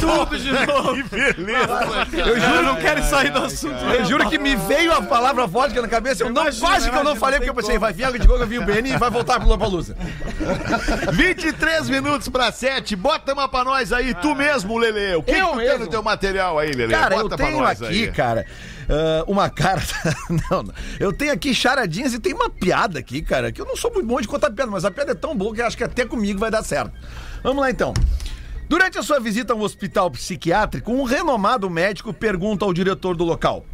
Tudo de novo. (laughs) Que beleza. Eu juro, não quero sair do assunto. Eu juro que me veio a palavra vodka na cabeça. Eu não, Imagina, quase que eu não falei, não porque eu tem pensei, como. vai vir água de coco, vai vir o BN e vai voltar pro Lollapalooza. (laughs) 23 minutos pra 7. Bota uma pra nós aí, tu mesmo, Lele. O que, Eu que tu tem mesmo. no teu material aí, Lele? Cara, Bota eu pra tenho nós aqui, aí. cara, ah, uma carta. (laughs) não, não. Eu tenho aqui charadinhas e tem uma piada aqui, cara, que eu não sou muito bom de contar piada, mas a piada é tão boa que acho que até comigo vai dar certo. Vamos lá então. Durante a sua visita a um hospital psiquiátrico, um renomado médico pergunta ao diretor do local: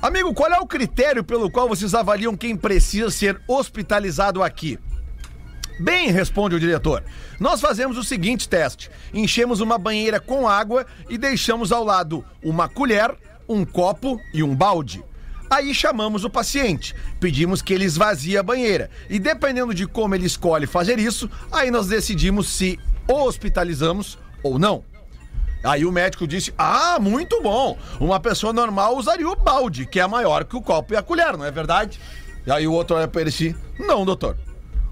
Amigo, qual é o critério pelo qual vocês avaliam quem precisa ser hospitalizado aqui? Bem, responde o diretor. Nós fazemos o seguinte teste: enchemos uma banheira com água e deixamos ao lado uma colher, um copo e um balde. Aí chamamos o paciente, pedimos que ele esvazie a banheira e dependendo de como ele escolhe fazer isso, aí nós decidimos se hospitalizamos ou não. Aí o médico disse: Ah, muito bom. Uma pessoa normal usaria o balde, que é maior que o copo e a colher, não é verdade? E aí o outro olha pra ele e disse: Não, doutor.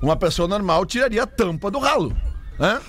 Uma pessoa normal tiraria a tampa do ralo. Né?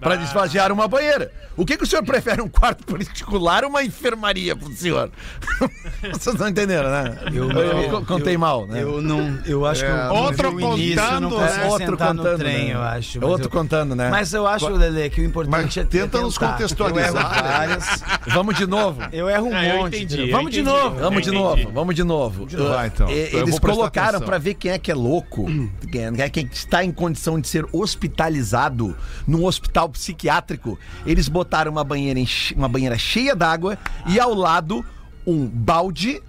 Pra esvaziar uma banheira. O que, que o senhor prefere? Um quarto particular ou uma enfermaria pro senhor? (laughs) Vocês estão entendendo, né? Eu- co- contei mal, né? Eu não. Eu acho que eu, Outro vi o início, eu não contando, né? Outro contando, trem, né? eu acho. É mas outro eu- contando, né? Mas eu acho, Lele, que o importante Mas é tenta é nos contextualizar, Eu né? várias. Vamos de novo. Eu erro um Ah, eu monte. entendi, eu Vamos de novo. Vamos de novo, vamos de novo. novo. Vai, então. Eh, Eu Eles colocaram pra ver quem é que é louco, quem é quem está em condição de ser hospitalizado num hospital psiquiátrico. Eles botaram uma banheira, enche- uma banheira cheia d'água e ao lado um balde,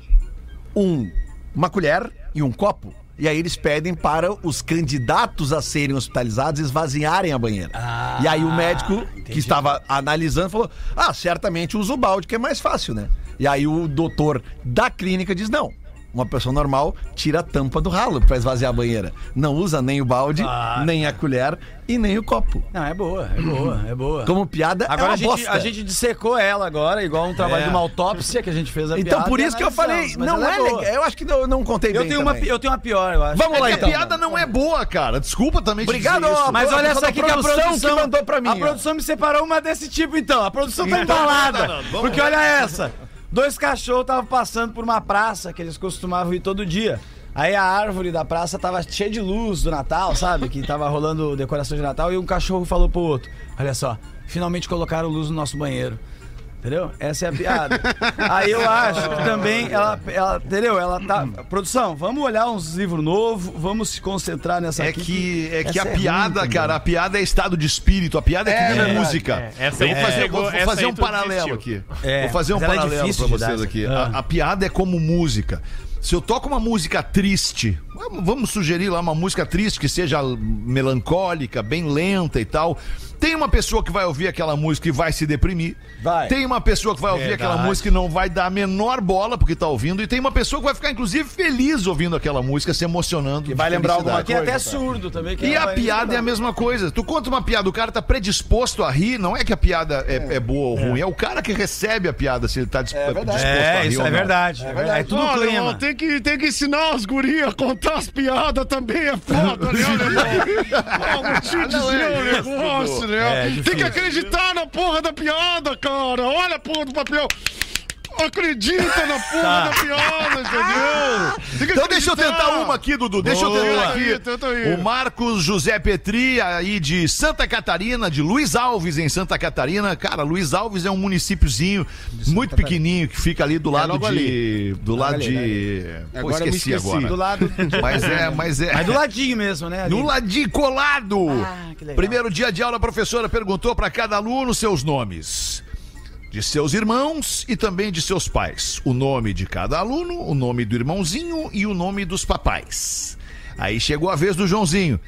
um, uma colher e um copo. E aí eles pedem para os candidatos a serem hospitalizados esvaziarem a banheira. e aí o médico que estava analisando falou: Ah, certamente usa o balde, que é mais fácil, né? E aí o doutor da clínica diz: Não. Uma pessoa normal tira a tampa do ralo para esvaziar a banheira. Não usa nem o balde, nem a colher e nem o copo. Não, é boa, é boa, é boa. Como piada, é Agora uma a, gente, bosta. a gente dissecou ela agora, igual um trabalho É. de uma autópsia que a gente fez a Então piada por isso que eu falei, não é legal. Eu acho que eu não contei Eu bem tenho, uma, também. eu tenho uma pior, eu acho. Vamos É lá que então. a piada não é boa, cara. Desculpa também te Obrigado, dizer isso. Mas olha essa aqui que a produção que mandou pra mim, A ó. produção me separou uma desse tipo, então. A produção tá Então, embalada. não, não, não, Porque olha essa. Dois cachorros estavam passando por uma praça que eles costumavam ir todo dia. Aí a árvore da praça tava cheia de luz do Natal, sabe? Que tava rolando decoração de Natal. E um cachorro falou pro outro: Olha só, finalmente colocaram luz no nosso banheiro. Entendeu? Essa é a piada. Aí eu acho que também ela, ela entendeu? Ela tá. Produção, vamos olhar uns livros novos, vamos se concentrar nessa É aqui. que, é que a ruim piada, também. cara, a piada é estado de espírito, a piada é que nem verdade, música. é. Essa Eu aí vou fazer, vou- vou essa fazer um paralelo desistiu. aqui. É, vou fazer um é paralelo pra vocês aqui. Ah. A, a piada é como música. Se eu toco uma música triste, vamos- vamos sugerir lá uma música triste que seja melancólica, bem lenta e tal. Tem uma pessoa que vai ouvir aquela música e vai se deprimir. Vai. Tem uma pessoa que vai ouvir aquela música e não vai dar a menor bola porque tá ouvindo. E tem uma pessoa que vai ficar, inclusive, feliz ouvindo aquela música, se emocionando. E vai lembrar alguma Tem até coisa, surdo também. que E a piada é a lembrar. mesma coisa. Tu conta uma piada, o cara tá predisposto a rir, não é que a piada é, é boa ou ruim, é o cara que recebe a piada se ele tá disp- disposto a É, rir isso ou é verdade. É, verdade. é tudo Olha, clima. irmão, tem que, tem que ensinar as gurias a contar as piadas também é foda, né, irmão? (laughs) Vou te dizer um negócio, né? É tem que acreditar na porra da piada, cara. Olha a porra do papel. Acredita na porra Tá. da piada, entendeu? Tem que Então deixa eu tentar uma aqui, Dudu. Deixa eu Boa. tentar Tenta aí, aqui. tenta aí. O Marcos José Petri, aí de Santa Catarina, de Luiz Alves, em Santa Catarina. Cara, Luiz Alves é um municípiozinho muito pequenininho que fica ali do lado logo de. ali. Do lado ali, de. Pô, Agora eu esqueci esqueci. agora. Do lado. Mas é, mas é. Mas do ladinho mesmo, né? ali. No ladinho colado. Ah, que legal. Primeiro dia de aula, a professora perguntou para cada aluno seus nomes. De seus irmãos e também de seus pais. O nome de cada aluno, o nome do irmãozinho e o nome dos papais. Aí chegou a vez do Joãozinho.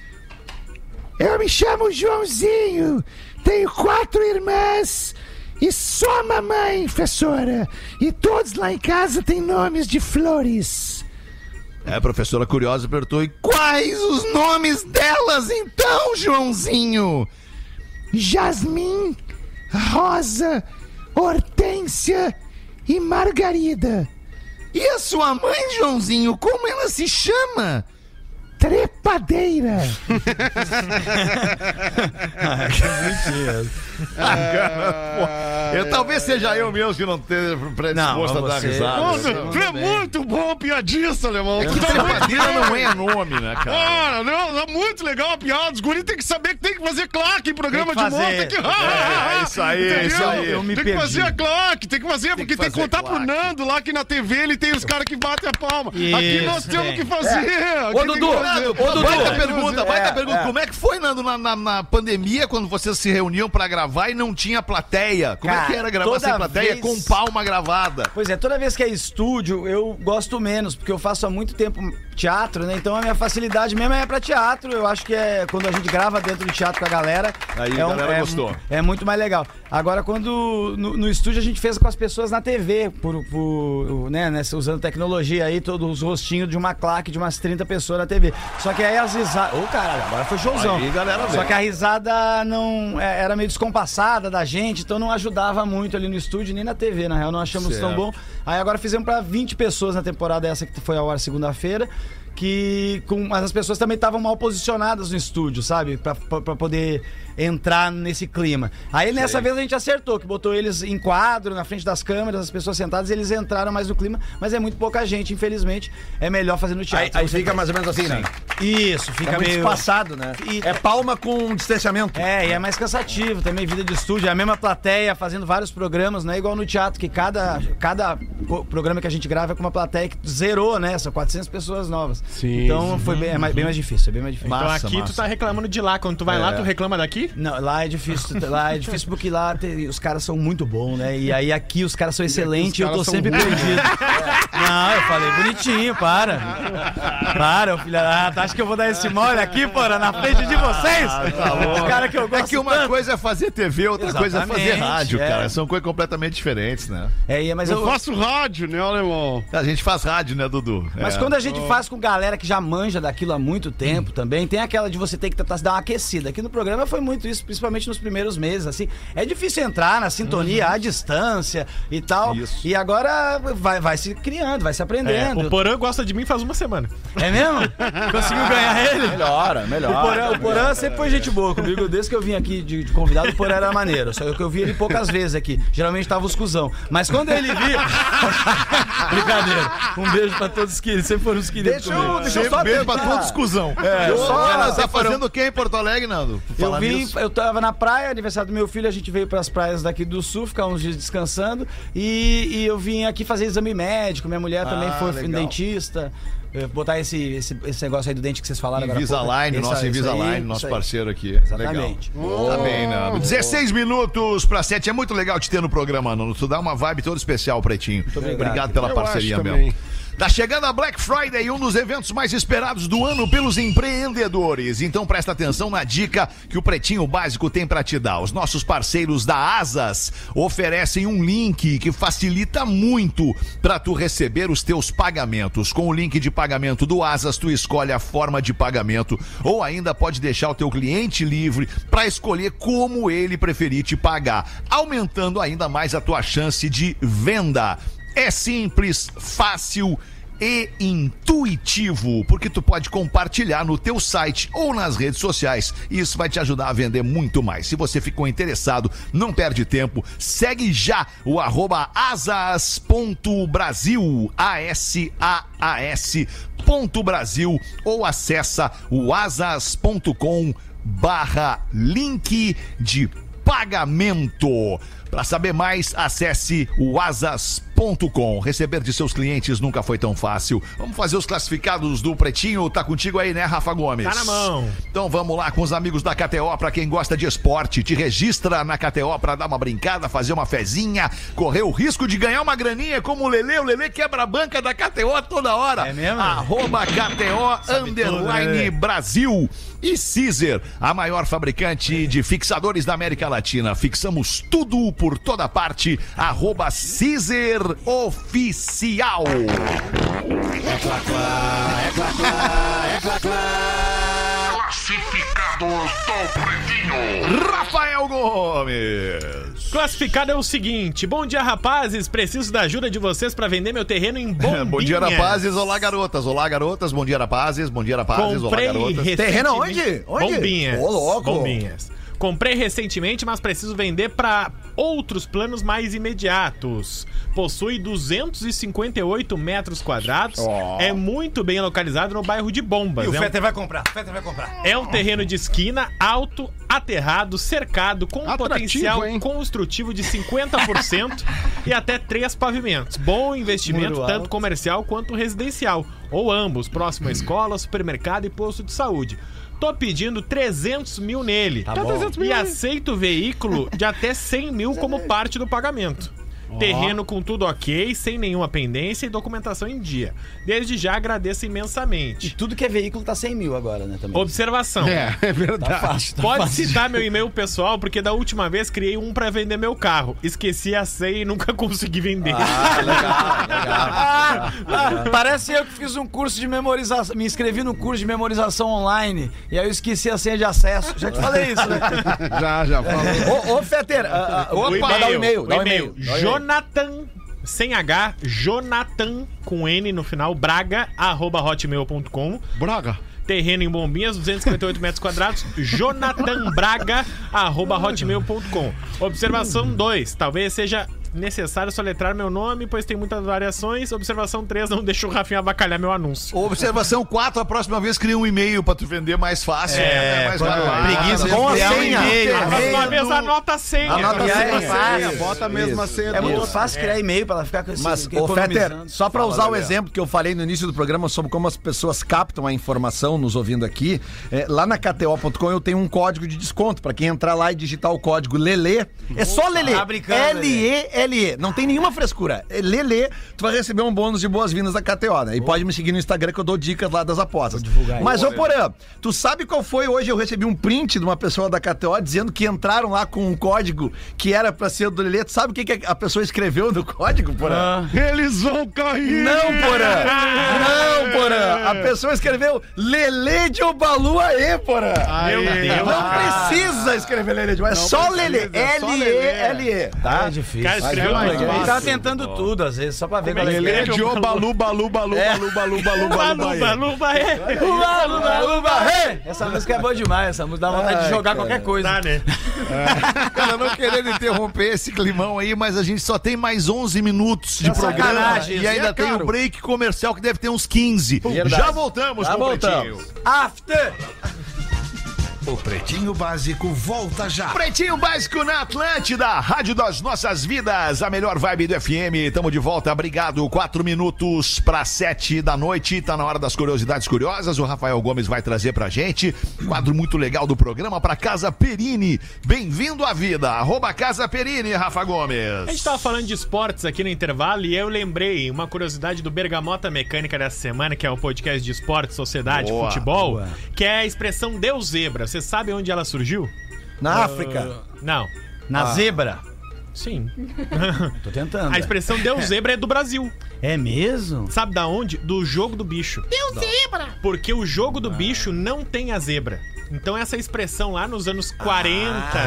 Eu me chamo Joãozinho, tenho quatro irmãs E só mamãe, professora. E todos lá em casa têm nomes de flores. É, a professora curiosa perguntou: e quais os nomes delas então, Joãozinho? Jasmim, Rosa, Hortência e Margarida. E a sua mãe, Joãozinho, como ela se chama? Trepadeira. (laughs) (laughs) Eu, talvez seja eu mesmo que não esteja predisposto a Não, dar você- risada. Nossa, tu é muito bom piadista, alemão. Que trepadeira não é nome, né, cara? Cara, não, é muito legal a piada. Os guri tem que saber que tem que fazer claque em programa Tem que de humor. Tem que... (laughs) É, isso aí, Entendeu? isso aí. Eu me tem que perdi. fazer a claque, tem que fazer, porque tem que fazer contar claque. pro Nando lá que na TV ele tem os caras que batem a palma. Aqui Isso, nós temos tem. que fazer. Aqui Ô, tem Dudu, que ô, Dudu. Baita É, pergunta, baita é, pergunta. é. Como é que foi, Nando, na, na, na pandemia, quando vocês se reuniam pra gravar e não tinha plateia? Como é Cara, que era gravar sem plateia vez- com palma gravada? Pois é, toda vez que é estúdio, eu gosto menos, porque eu faço há muito tempo teatro, né? Então a minha facilidade mesmo é pra teatro. Eu acho que é quando a gente grava dentro do teatro com a galera. Aí é a galera é, gostou. É muito mais legal. Agora, quando no, no estúdio a gente fez com as pessoas na TV, por, por, né, nessa- usando tecnologia aí, todos os rostinhos de uma claque de umas 30 pessoas na TV. Só que aí as risadas. Ô, caralho, agora foi showzão. Aí, galera, Só que a risada não é, era meio descompassada da gente, então não ajudava muito ali no estúdio nem na TV, na real, não achamos tão Certo. bom. Aí agora fizemos pra 20 pessoas na temporada essa que foi a hora segunda-feira. Que com, mas as pessoas também estavam mal posicionadas no estúdio, sabe? Pra, pra, pra poder entrar nesse clima. Aí nessa vez a gente acertou, que botou eles em quadro, na frente das câmeras, as pessoas sentadas, e eles entraram mais no clima, mas é muito pouca gente, infelizmente. É melhor fazer no teatro. Aí, aí fica mais ou menos assim, né? Isso, fica muito meio. espaçado, né? E- É palma com distanciamento. É, e é mais cansativo também, vida de estúdio. É a mesma plateia fazendo vários programas, não é igual no teatro, que cada, cada programa que a gente grava é com uma plateia que zerou, né? São 400 pessoas novas. Sim, Então foi bem, é mais, bem mais difícil, é bem mais difícil. Então Massa, aqui massa. tu tá reclamando de lá. Quando tu vai lá, tu reclama daqui? Não, lá é difícil, lá é difícil porque lá tem- os caras são muito bons, né? E aí aqui os caras são excelentes e eu tô sempre ruins. perdido. Não, eu falei bonitinho, para. Para, ô filho. Ah, tá, acha que eu vou dar esse mole aqui, porra, na frente de vocês? Os caras que eu gosto É que uma tanto. coisa é fazer TV, outra coisa é fazer Exatamente, rádio, é. cara. São coisas completamente diferentes, né? É, mas Eu eu, faço rádio, né, alemão? A gente faz rádio, né, Dudu? Mas É. quando a gente faz com galera que já manja daquilo há muito tempo também, tem aquela de você ter que tentar se dar uma aquecida. Aqui no programa foi muito isso, principalmente nos primeiros meses, assim. É difícil entrar na sintonia à distância e tal. Isso. E agora vai, vai se criando, vai se É, aprendendo. o Porã gosta de mim faz uma semana. É, mesmo? (laughs) Conseguiu ganhar ele? Melhora, melhora. O Porã, o Porã sempre foi gente boa comigo. Desde que eu vim aqui de, de convidado, o Porã era maneiro. Só que eu vi ele poucas vezes aqui. Geralmente tava os cuzão. Mas quando ele via. (laughs) Brincadeira. Um beijo pra todos os queridos. Sempre foram os queridos Deixa eu- deixa eu só beijo pra tentar. todos, cuzão. É, Eu só- Cara, tá foram- fazendo o que em Porto Alegre, Nando? Eu vim, nisso. eu tava na praia, aniversário do meu filho, a gente veio pras praias daqui do sul, ficar uns dias descansando. E, e eu vim aqui fazer exame médico. Minha mulher também Ah, foi legal. dentista. Botar esse, esse, esse negócio aí do dente que vocês falaram agora. há pouco. Invisalign, nosso Invisalign, aí, nosso parceiro aqui. Exatamente. Legal. Tá bem, Nando. 16 minutos pra 7. É muito legal te ter no programa, Nando. Tu dá uma vibe toda especial, Pretinho. Obrigado, pela Eu parceria mesmo. também. Tá chegando a Black Friday, um dos eventos mais esperados do ano pelos empreendedores. Então presta atenção na dica que o Pretinho Básico tem pra te dar. Os nossos parceiros da Asas oferecem um link que facilita muito pra tu receber os teus pagamentos. Com o link de pagamento do Asas, tu escolhe a forma de pagamento ou ainda pode deixar o teu cliente livre pra escolher como ele preferir te pagar, aumentando ainda mais a tua chance de venda. É simples, fácil e intuitivo, porque tu pode compartilhar no teu site ou nas redes sociais. E isso vai te ajudar a vender muito mais. Se você ficou interessado, não perde tempo, segue já o arroba asas.brasil, A-S-A-A-S Brasil ou acessa o asas.com barra link de pagamento. Para saber mais, acesse o asas.com KTO.com. Receber de seus clientes nunca foi tão fácil. Vamos fazer os classificados do Pretinho. Tá contigo aí, né, Rafa Gomes? Tá na mão. Então vamos lá com os amigos da KTO pra quem gosta de esporte. Te registra na KTO pra dar uma brincada, fazer uma fezinha, correr o risco de ganhar uma graninha como o Lelê. O Lelê quebra a banca da KTO toda hora. É mesmo? Arroba KTO (laughs) underline Brasil. E Caesar, a maior fabricante de fixadores da América Latina. Fixamos tudo por toda parte. Arroba Caesar Oficial. Rafael Gomes. Classificado é o seguinte: Bom dia, rapazes. Preciso da ajuda de vocês pra vender meu terreno em Bombinhas. (laughs) Bom dia, rapazes. Olá, garotas. Olá, garotas. Bom dia, rapazes. Bom dia, rapazes. Olá, Comprei garotas. recentemente... Terreno onde? Onde? Bombinhas. Ô, louco. Bombinhas. Comprei recentemente, mas preciso vender para outros planos mais imediatos. Possui 258 metros quadrados. É muito bem localizado no bairro de Bombas. E o É um vai comprar. O Fetter vai comprar. É um terreno de esquina, alto, aterrado, cercado, com um potencial hein? construtivo de 50% (laughs) e até três pavimentos. Bom investimento, Muro tanto alto. comercial quanto residencial. Ou ambos, próximo à (clears throat) escola, supermercado e posto de saúde. Tô pedindo 300 mil nele. Tá bom. E aceito veículo de até 100 mil como parte do pagamento. Terreno com tudo ok, sem nenhuma pendência e documentação em dia. Desde já agradeço E imensamente. tudo que é veículo tá 100 mil agora, né? Também. Observação. É, é Tá verdade. fácil, tá Pode fácil. citar meu e-mail pessoal, porque da última vez criei um pra vender meu carro. Esqueci a senha e nunca (laughs) consegui vender. Ah, ah, (laughs) parece eu que fiz um curso de memorização. Me inscrevi no curso de memorização online e aí eu esqueci a senha de acesso. Já te falei isso, né? (laughs) Já, já falou. Ô, ô Fetter, ah, ah, O dá o e-mail, dá o o e-mail. e-mail. Jonathan, sem H, Jonathan, com N no final, braga, arroba hotmail.com. Braga. Terreno em Bombinhas, 258 metros quadrados. Jonathan Braga, arroba hotmail.com. Observação 2. Talvez seja necessário soletrar meu nome, pois tem muitas variações. Observação 3. Não deixa o Rafinha abacalhar meu anúncio. Observação 4, a próxima vez cria um e-mail pra tu vender mais fácil. É, mais quando- barato. preguiça Com a um senha. e-mail. A próxima vez anota a senha. Anota a senha. fácil. Bota a mesma senha. É muito fácil criar e-mail pra ela ficar com esse Mas, ô economizando. Fetter, só pra usar o exemplo que eu falei no início do programa sobre como as pessoas captam a informação nos ouvindo aqui, é, lá na KTO.com eu tenho um código de desconto pra quem entrar lá e digitar o código LELE. É só LELE. tá L-E-L-E. Não tem nenhuma frescura. É LELE, tu vai receber um bônus de boas-vindas da KTO, né? E pode me seguir no Instagram que eu dou dicas lá das apostas. Mas, ô Porã, tu sabe qual foi hoje? Eu recebi um print de uma pessoa da KTO dizendo que entraram lá com um código que era pra ser do LELE. Tu sabe o que, que a pessoa escreveu no código, Porã? Eles vão cair. Não, Porã! Não, Porã! A pessoa escreveu Lele de Obalu aê, Porã! Meu Deus. Não precisa escrever Lele de Obalu, é só Lele. é L-E-L-E, tá? É difícil. Cara, escreveu Vai, mais vai, Ele fácil. tava tentando tudo, às vezes, só pra ver Como qual é é que que é. Ele é de Obalu, balu, balu, balu, balu, balu, balu, Luba, balu. é. Uba, uba, uba, hey! Essa música é boa demais, essa música dá vontade de Ai, jogar cara. qualquer coisa. Tá, né? Cara, não querendo interromper esse climão aí, mas a gente só tem mais 11 minutos de É programa. sacanagem, E isso ainda é tem caro. o break comercial que deve ter uns 15. Verdade. Já voltamos Já com o voltamos. Pretinho. After! O Pretinho Básico volta já. Pretinho Básico na Atlântida, Rádio das Nossas Vidas, a melhor vibe do FM. Tamo de volta, obrigado. Quatro minutos para sete da noite, tá na hora das curiosidades curiosas. O Rafael Gomes vai trazer pra gente quadro muito legal do programa pra Casa Perini. Bem-vindo à vida, arroba Casa Perini, Rafa Gomes. A gente tava falando de esportes aqui no intervalo e eu lembrei uma curiosidade do Bergamota Mecânica dessa semana, que é o podcast de esporte, sociedade, Boa, futebol, boa. que é a expressão Deus Zebra. Você sabe onde ela surgiu? Na África. Não. Na zebra. Sim. (laughs) Tô tentando. A expressão Deus Zebra é do Brasil. É mesmo? Sabe da onde? Do jogo do bicho. Deus Zebra! Porque o jogo do bicho não tem a zebra. Então essa expressão lá nos anos 40,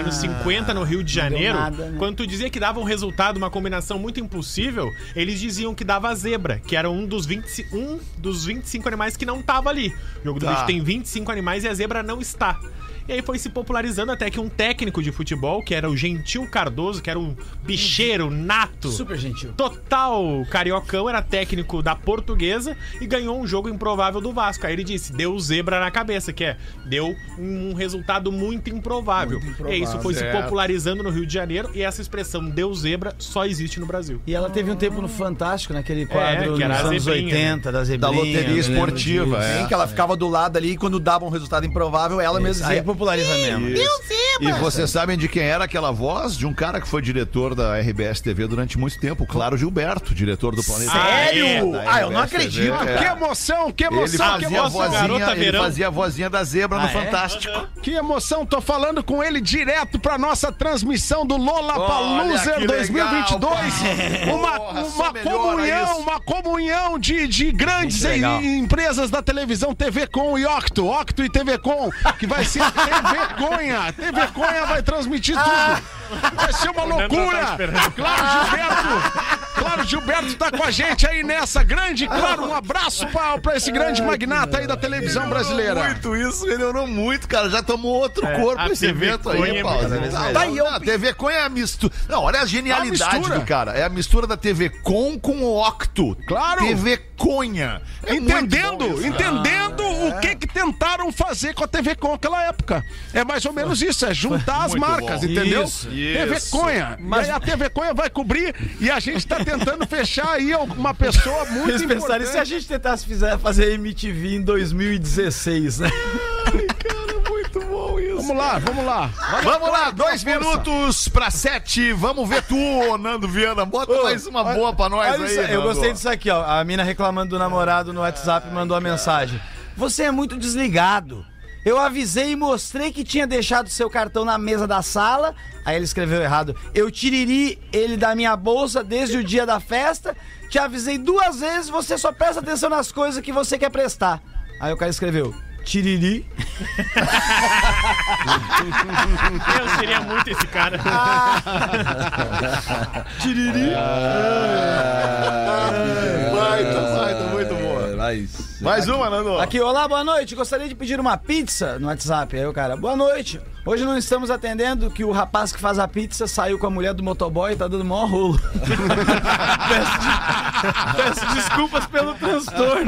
anos 50 no Rio de Janeiro, nada, né? quando tu dizia que dava um resultado, uma combinação muito impossível, eles diziam que dava a zebra, que era um dos, 20, um dos 25 animais que não tava ali. O jogo do Tá. bicho tem 25 animais e a zebra não está. E aí foi se popularizando até que um técnico de futebol, que era o Gentil Cardoso, que era um bicheiro nato. Super gentil. Total cariocão, era técnico da portuguesa e ganhou um jogo improvável do Vasco. Aí ele disse: deu zebra na cabeça, que é, deu um resultado muito improvável. E aí isso foi se popularizando no Rio de Janeiro e essa expressão deu zebra só existe no Brasil. E ela teve um tempo no Fantástico, naquele quadro que era nos anos zebrinha, 80, da Da zebrinha. loteria eu lembro esportiva, é. Sim, que ela ficava do lado ali e quando dava um resultado improvável, ela mesma Aí dizia. Populariza mesmo. E vocês sabem de quem era aquela voz? De um cara que foi diretor da RBS TV durante muito tempo, Claro Gilberto, diretor do Planeta. Sério? Ah, eu não acredito. TV, é. Que emoção, que Ele emoção, que fazia, a emoção. Garota vozinha, ele Verão. fazia a vozinha da zebra no Ah, é? Fantástico. Que emoção, tô falando com ele direto pra nossa transmissão do Lola Paluser que 2022. legal, (laughs) uma Porra, uma comunhão, isso. uma comunhão de, de grandes legal. em- empresas da televisão TV Com e Octo, Octo e TV Com, que vai ser (laughs) TV Conha. TV Conha vai transmitir tudo. Vai ser uma loucura. Claro, Gilberto. Claro, Gilberto tá com a gente aí nessa grande, claro, um abraço pra, pra esse grande magnata aí da televisão brasileira. Muito isso, melhorou muito, cara. Já tomou outro corpo a esse TV evento aí, é Paulo. Não, Tá, e eu- não, A TV Com é a mistura. Não, olha a genialidade mistura. do cara. É a mistura da TV Com com o Octo. Claro. TV Conha. É entendendo, entendendo o que que tentaram fazer com a TV Com naquela época. É mais ou menos isso, é juntar as marcas, bom. entendeu? Isso, TV isso. Conha. Mas aí a TV Conha vai cobrir e a gente tá tentando fechar aí uma pessoa muito Eles pensaram, e se a importante. gente tentasse fizer, fazer MTV em 2016, né? Muito bom isso. Vamos lá, vamos lá. Vamos lá, dois minutos pra sete. Vamos ver tu, ô, Nando Viana. Bota mais uma boa pra nós Olha aí. isso eu gostei disso aqui, ó. A mina reclamando do namorado no WhatsApp mandou a mensagem. Você é muito desligado. Eu avisei e mostrei que tinha deixado seu cartão na mesa da sala. Aí ele escreveu errado. Eu tiriri ele da minha bolsa desde o dia da festa. Te avisei duas vezes, você só presta atenção nas coisas que você quer prestar. Aí o cara escreveu. Tiriri. (laughs) Eu seria muito esse cara. (laughs) Tiriri. Baita, baita, muito Mais uma, Nando. Aqui, olá, boa noite. Gostaria de pedir uma pizza no WhatsApp. Aí o cara, boa noite. Hoje não estamos atendendo que o rapaz que faz a pizza saiu com a mulher do motoboy e tá dando maior rolo. (laughs) peço, de- peço desculpas pelo transtorno.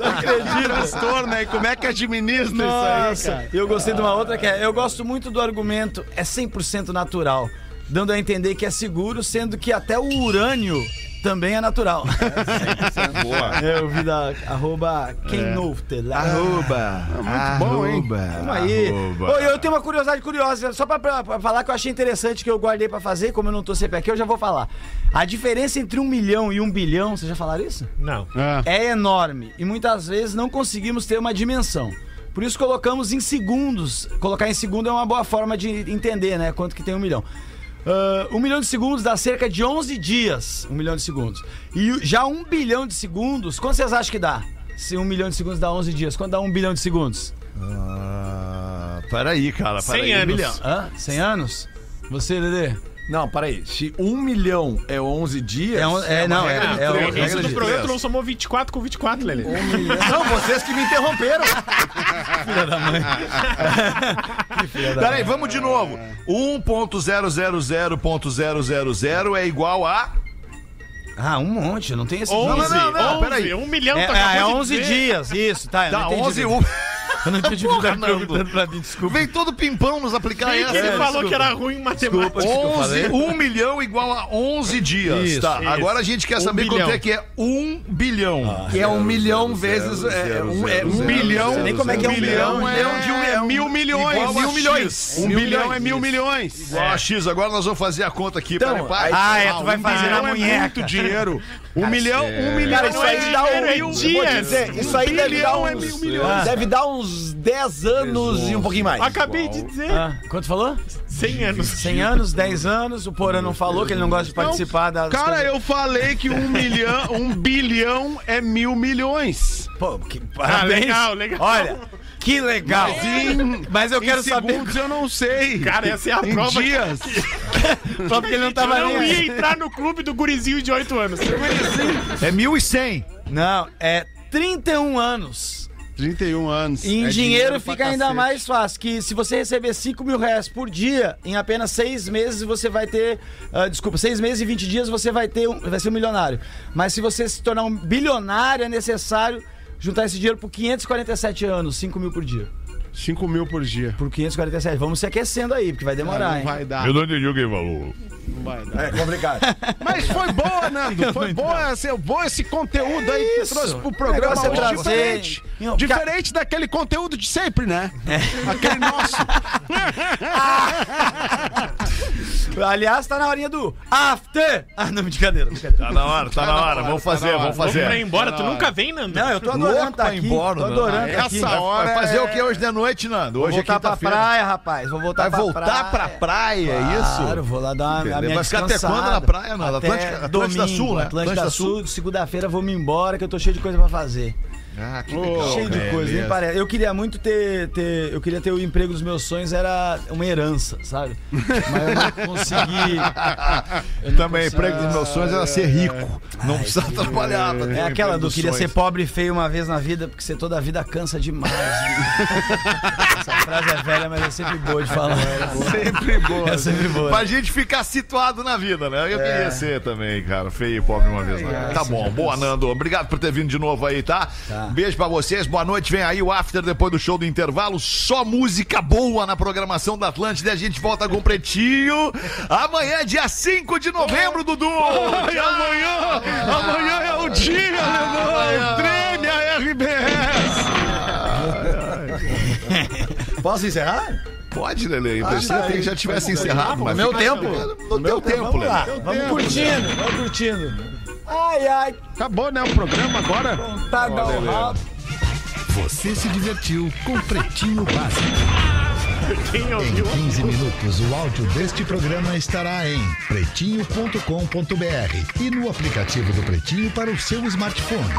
Não acredito. Transtorno aí, como é que administra isso aí, Nossa, cara? eu gostei de uma outra que é, eu gosto muito do argumento é 100% natural, dando a entender que é seguro, sendo que até o urânio também é natural. (laughs) Eu vi da arroba Kenouter lá. Arroba. muito bom, hein? Tamo aí. Ô, eu tenho uma curiosidade curiosa, só pra, pra- pra falar que eu achei interessante que eu guardei pra fazer, como eu não tô sempre aqui, eu já vou falar. A diferença entre um milhão e um bilhão, vocês já falaram isso? Não. É enorme e muitas vezes não conseguimos ter uma dimensão. Por isso colocamos em segundos. Colocar em segundo é uma boa forma de entender, né? Quanto que tem um milhão. Ah, um milhão de segundos dá cerca de 11 dias. Um milhão de segundos. E já um bilhão de segundos, quanto vocês acham que dá? Se um milhão de segundos dá 11 dias, quanto dá um bilhão de segundos? Ah, peraí, cara. Peraí. 100 anos. Milhão. Hã? 100 anos? Você, Dedê? Não, peraí. Se um milhão é 11 dias. É, um- é, não, é, de é, três. é, Isso regra do de programa tu não somou 24 com 24, Lelê. Não, vocês que me interromperam. (laughs) (laughs) Peraí, vamos de novo. 1.000.000 é igual a. Ah, um monte, não tem esse 11, não, não, não, 11, peraí. um milhão É, tu é, é de 11 dizer. dias, isso, tá. Tá, não entendi 11. direito. Um... Eu não entendi Porra, direito, Nando. perguntando pra mim, desculpa. Vem todo pimpão nos aplicar Bem essa. que ele É, falou desculpa. que era ruim em matemática. Desculpa. que eu 11, falei? 1 milhão igual a 11 dias. Isso, tá, isso. agora a gente quer Um saber quanto bilhão. é que é 1 bilhão. Que é um milhão vezes. É, um, é um bilhão. sei nem como é que é um milhão milhão. é, de um- é mil milhões. igual a mil X. milhões. Um bilhão é mil milhões. Igual a X, agora nós vamos fazer a conta aqui. Então, peraí, pai. Ah, é, tu vai Um fazer na milhão é munheca. muito dinheiro. Um milhão, um milhão Cara, isso aí é dá um. é eu vou te dias. dizer, isso aí deve dar bilhão é uns. mil milhões. Deve dar uns 10 anos e um pouquinho mais. Acabei de dizer. Ah, quanto falou? 100 anos. 100 anos, 10 anos. O Porã não falou que ele não gosta de participar das. Cara, eu falei que um milhão, um bilhão é mil milhões. Pô, que Ah, parabéns. legal, legal. Olha, que legal. Em- Mas eu em quero saber. segundos eu não sei. Cara, essa é a em prova. dias. (laughs) Só porque ele não Eu tava não nem aí. ia entrar no clube do gurizinho de 8 anos. É 1.100. Não, é 31 anos. 31 anos. Em É dinheiro, pra fica ainda cacete. mais fácil. Que se você receber 5 mil reais por dia, em apenas 6 meses você vai ter. ah, desculpa, 6 meses e 20 dias você vai ter um, vai ser um milionário. Mas se você se tornar um bilionário, é necessário juntar esse dinheiro por 547 anos, 5 mil por dia. 5 mil por dia. Por 547. Vamos se aquecendo aí, porque vai demorar, não hein? vai dar. Eu não entendi o que falou. Não vai dar. É complicado. (laughs) Mas foi boa, Nando. (laughs) Foi boa, esse, bom esse conteúdo aí que Isso. trouxe pro O programa é hoje trazer- diferente. Não, Diferente daquele conteúdo de sempre, né? Aquele nosso. (laughs) Aliás, tá na horinha do after. Ah, não, brincadeira. brincadeira. Tá na hora, tá na hora. Vamos fazer, vamos Vamos pra ir fazer. embora, tu nunca vem, Nando? Não, eu tô adorando Louco tá pra ir aqui. embora, tô adorando Ah, tá aqui. essa hora Vai fazer é- o que hoje de noite, Nando? Vou Hoje é voltar pra quinta-feira. praia, rapaz. Vou voltar Vai pra voltar praia. pra praia, é isso? Claro, vou lá dar uma, a minha Vai ficar até quando na praia, Nando? Até Atlântica- Atlântida domingo, Sul, né? Atlântida Atlântida Sul, segunda-feira vou me embora que eu tô cheio de coisa pra fazer. Ah, que cheio de coisa, nem parece. Eu queria muito ter, ter- eu queria ter o emprego dos meus sonhos, era uma herança, sabe? Mas eu não (laughs) consegui. eu não Também, consegui. emprego dos meus sonhos era ser rico. Não precisa trabalhar. pra ter É aquela do queria ser sonhos. pobre e feio uma vez na vida, porque ser toda a vida cansa demais. Essa frase é velha, mas é sempre boa de falar. Sempre boa. É sempre boa. Pra gente ficar situado na vida, né? Eu queria ser também, cara. Feio e pobre uma vez. Né? Tá bom. Boa, Nando. Obrigado por ter vindo de novo aí, tá? Um beijo pra vocês. Boa noite. Vem aí o after depois do show do intervalo. Só música boa na programação da Atlântida. A gente volta com o Pretinho. Amanhã, dia 5 de novembro, Dudu. (laughs) Ai, amanhã, amanhã é o dia, alemão. Treme a RBS. (laughs) Posso encerrar? Pode, Lele. Pensei que já tivesse encerrado. Mas meu tempo. No teu tempo, lá, Lele. vamos curtindo, vamos curtindo. Ai, ai, Acabou, né, o programa agora? tá rabo. Você se divertiu com Pretinho Básico. Em 15 minutos, o áudio deste programa estará em pretinho.com.br e no aplicativo do Pretinho para o seu smartphone.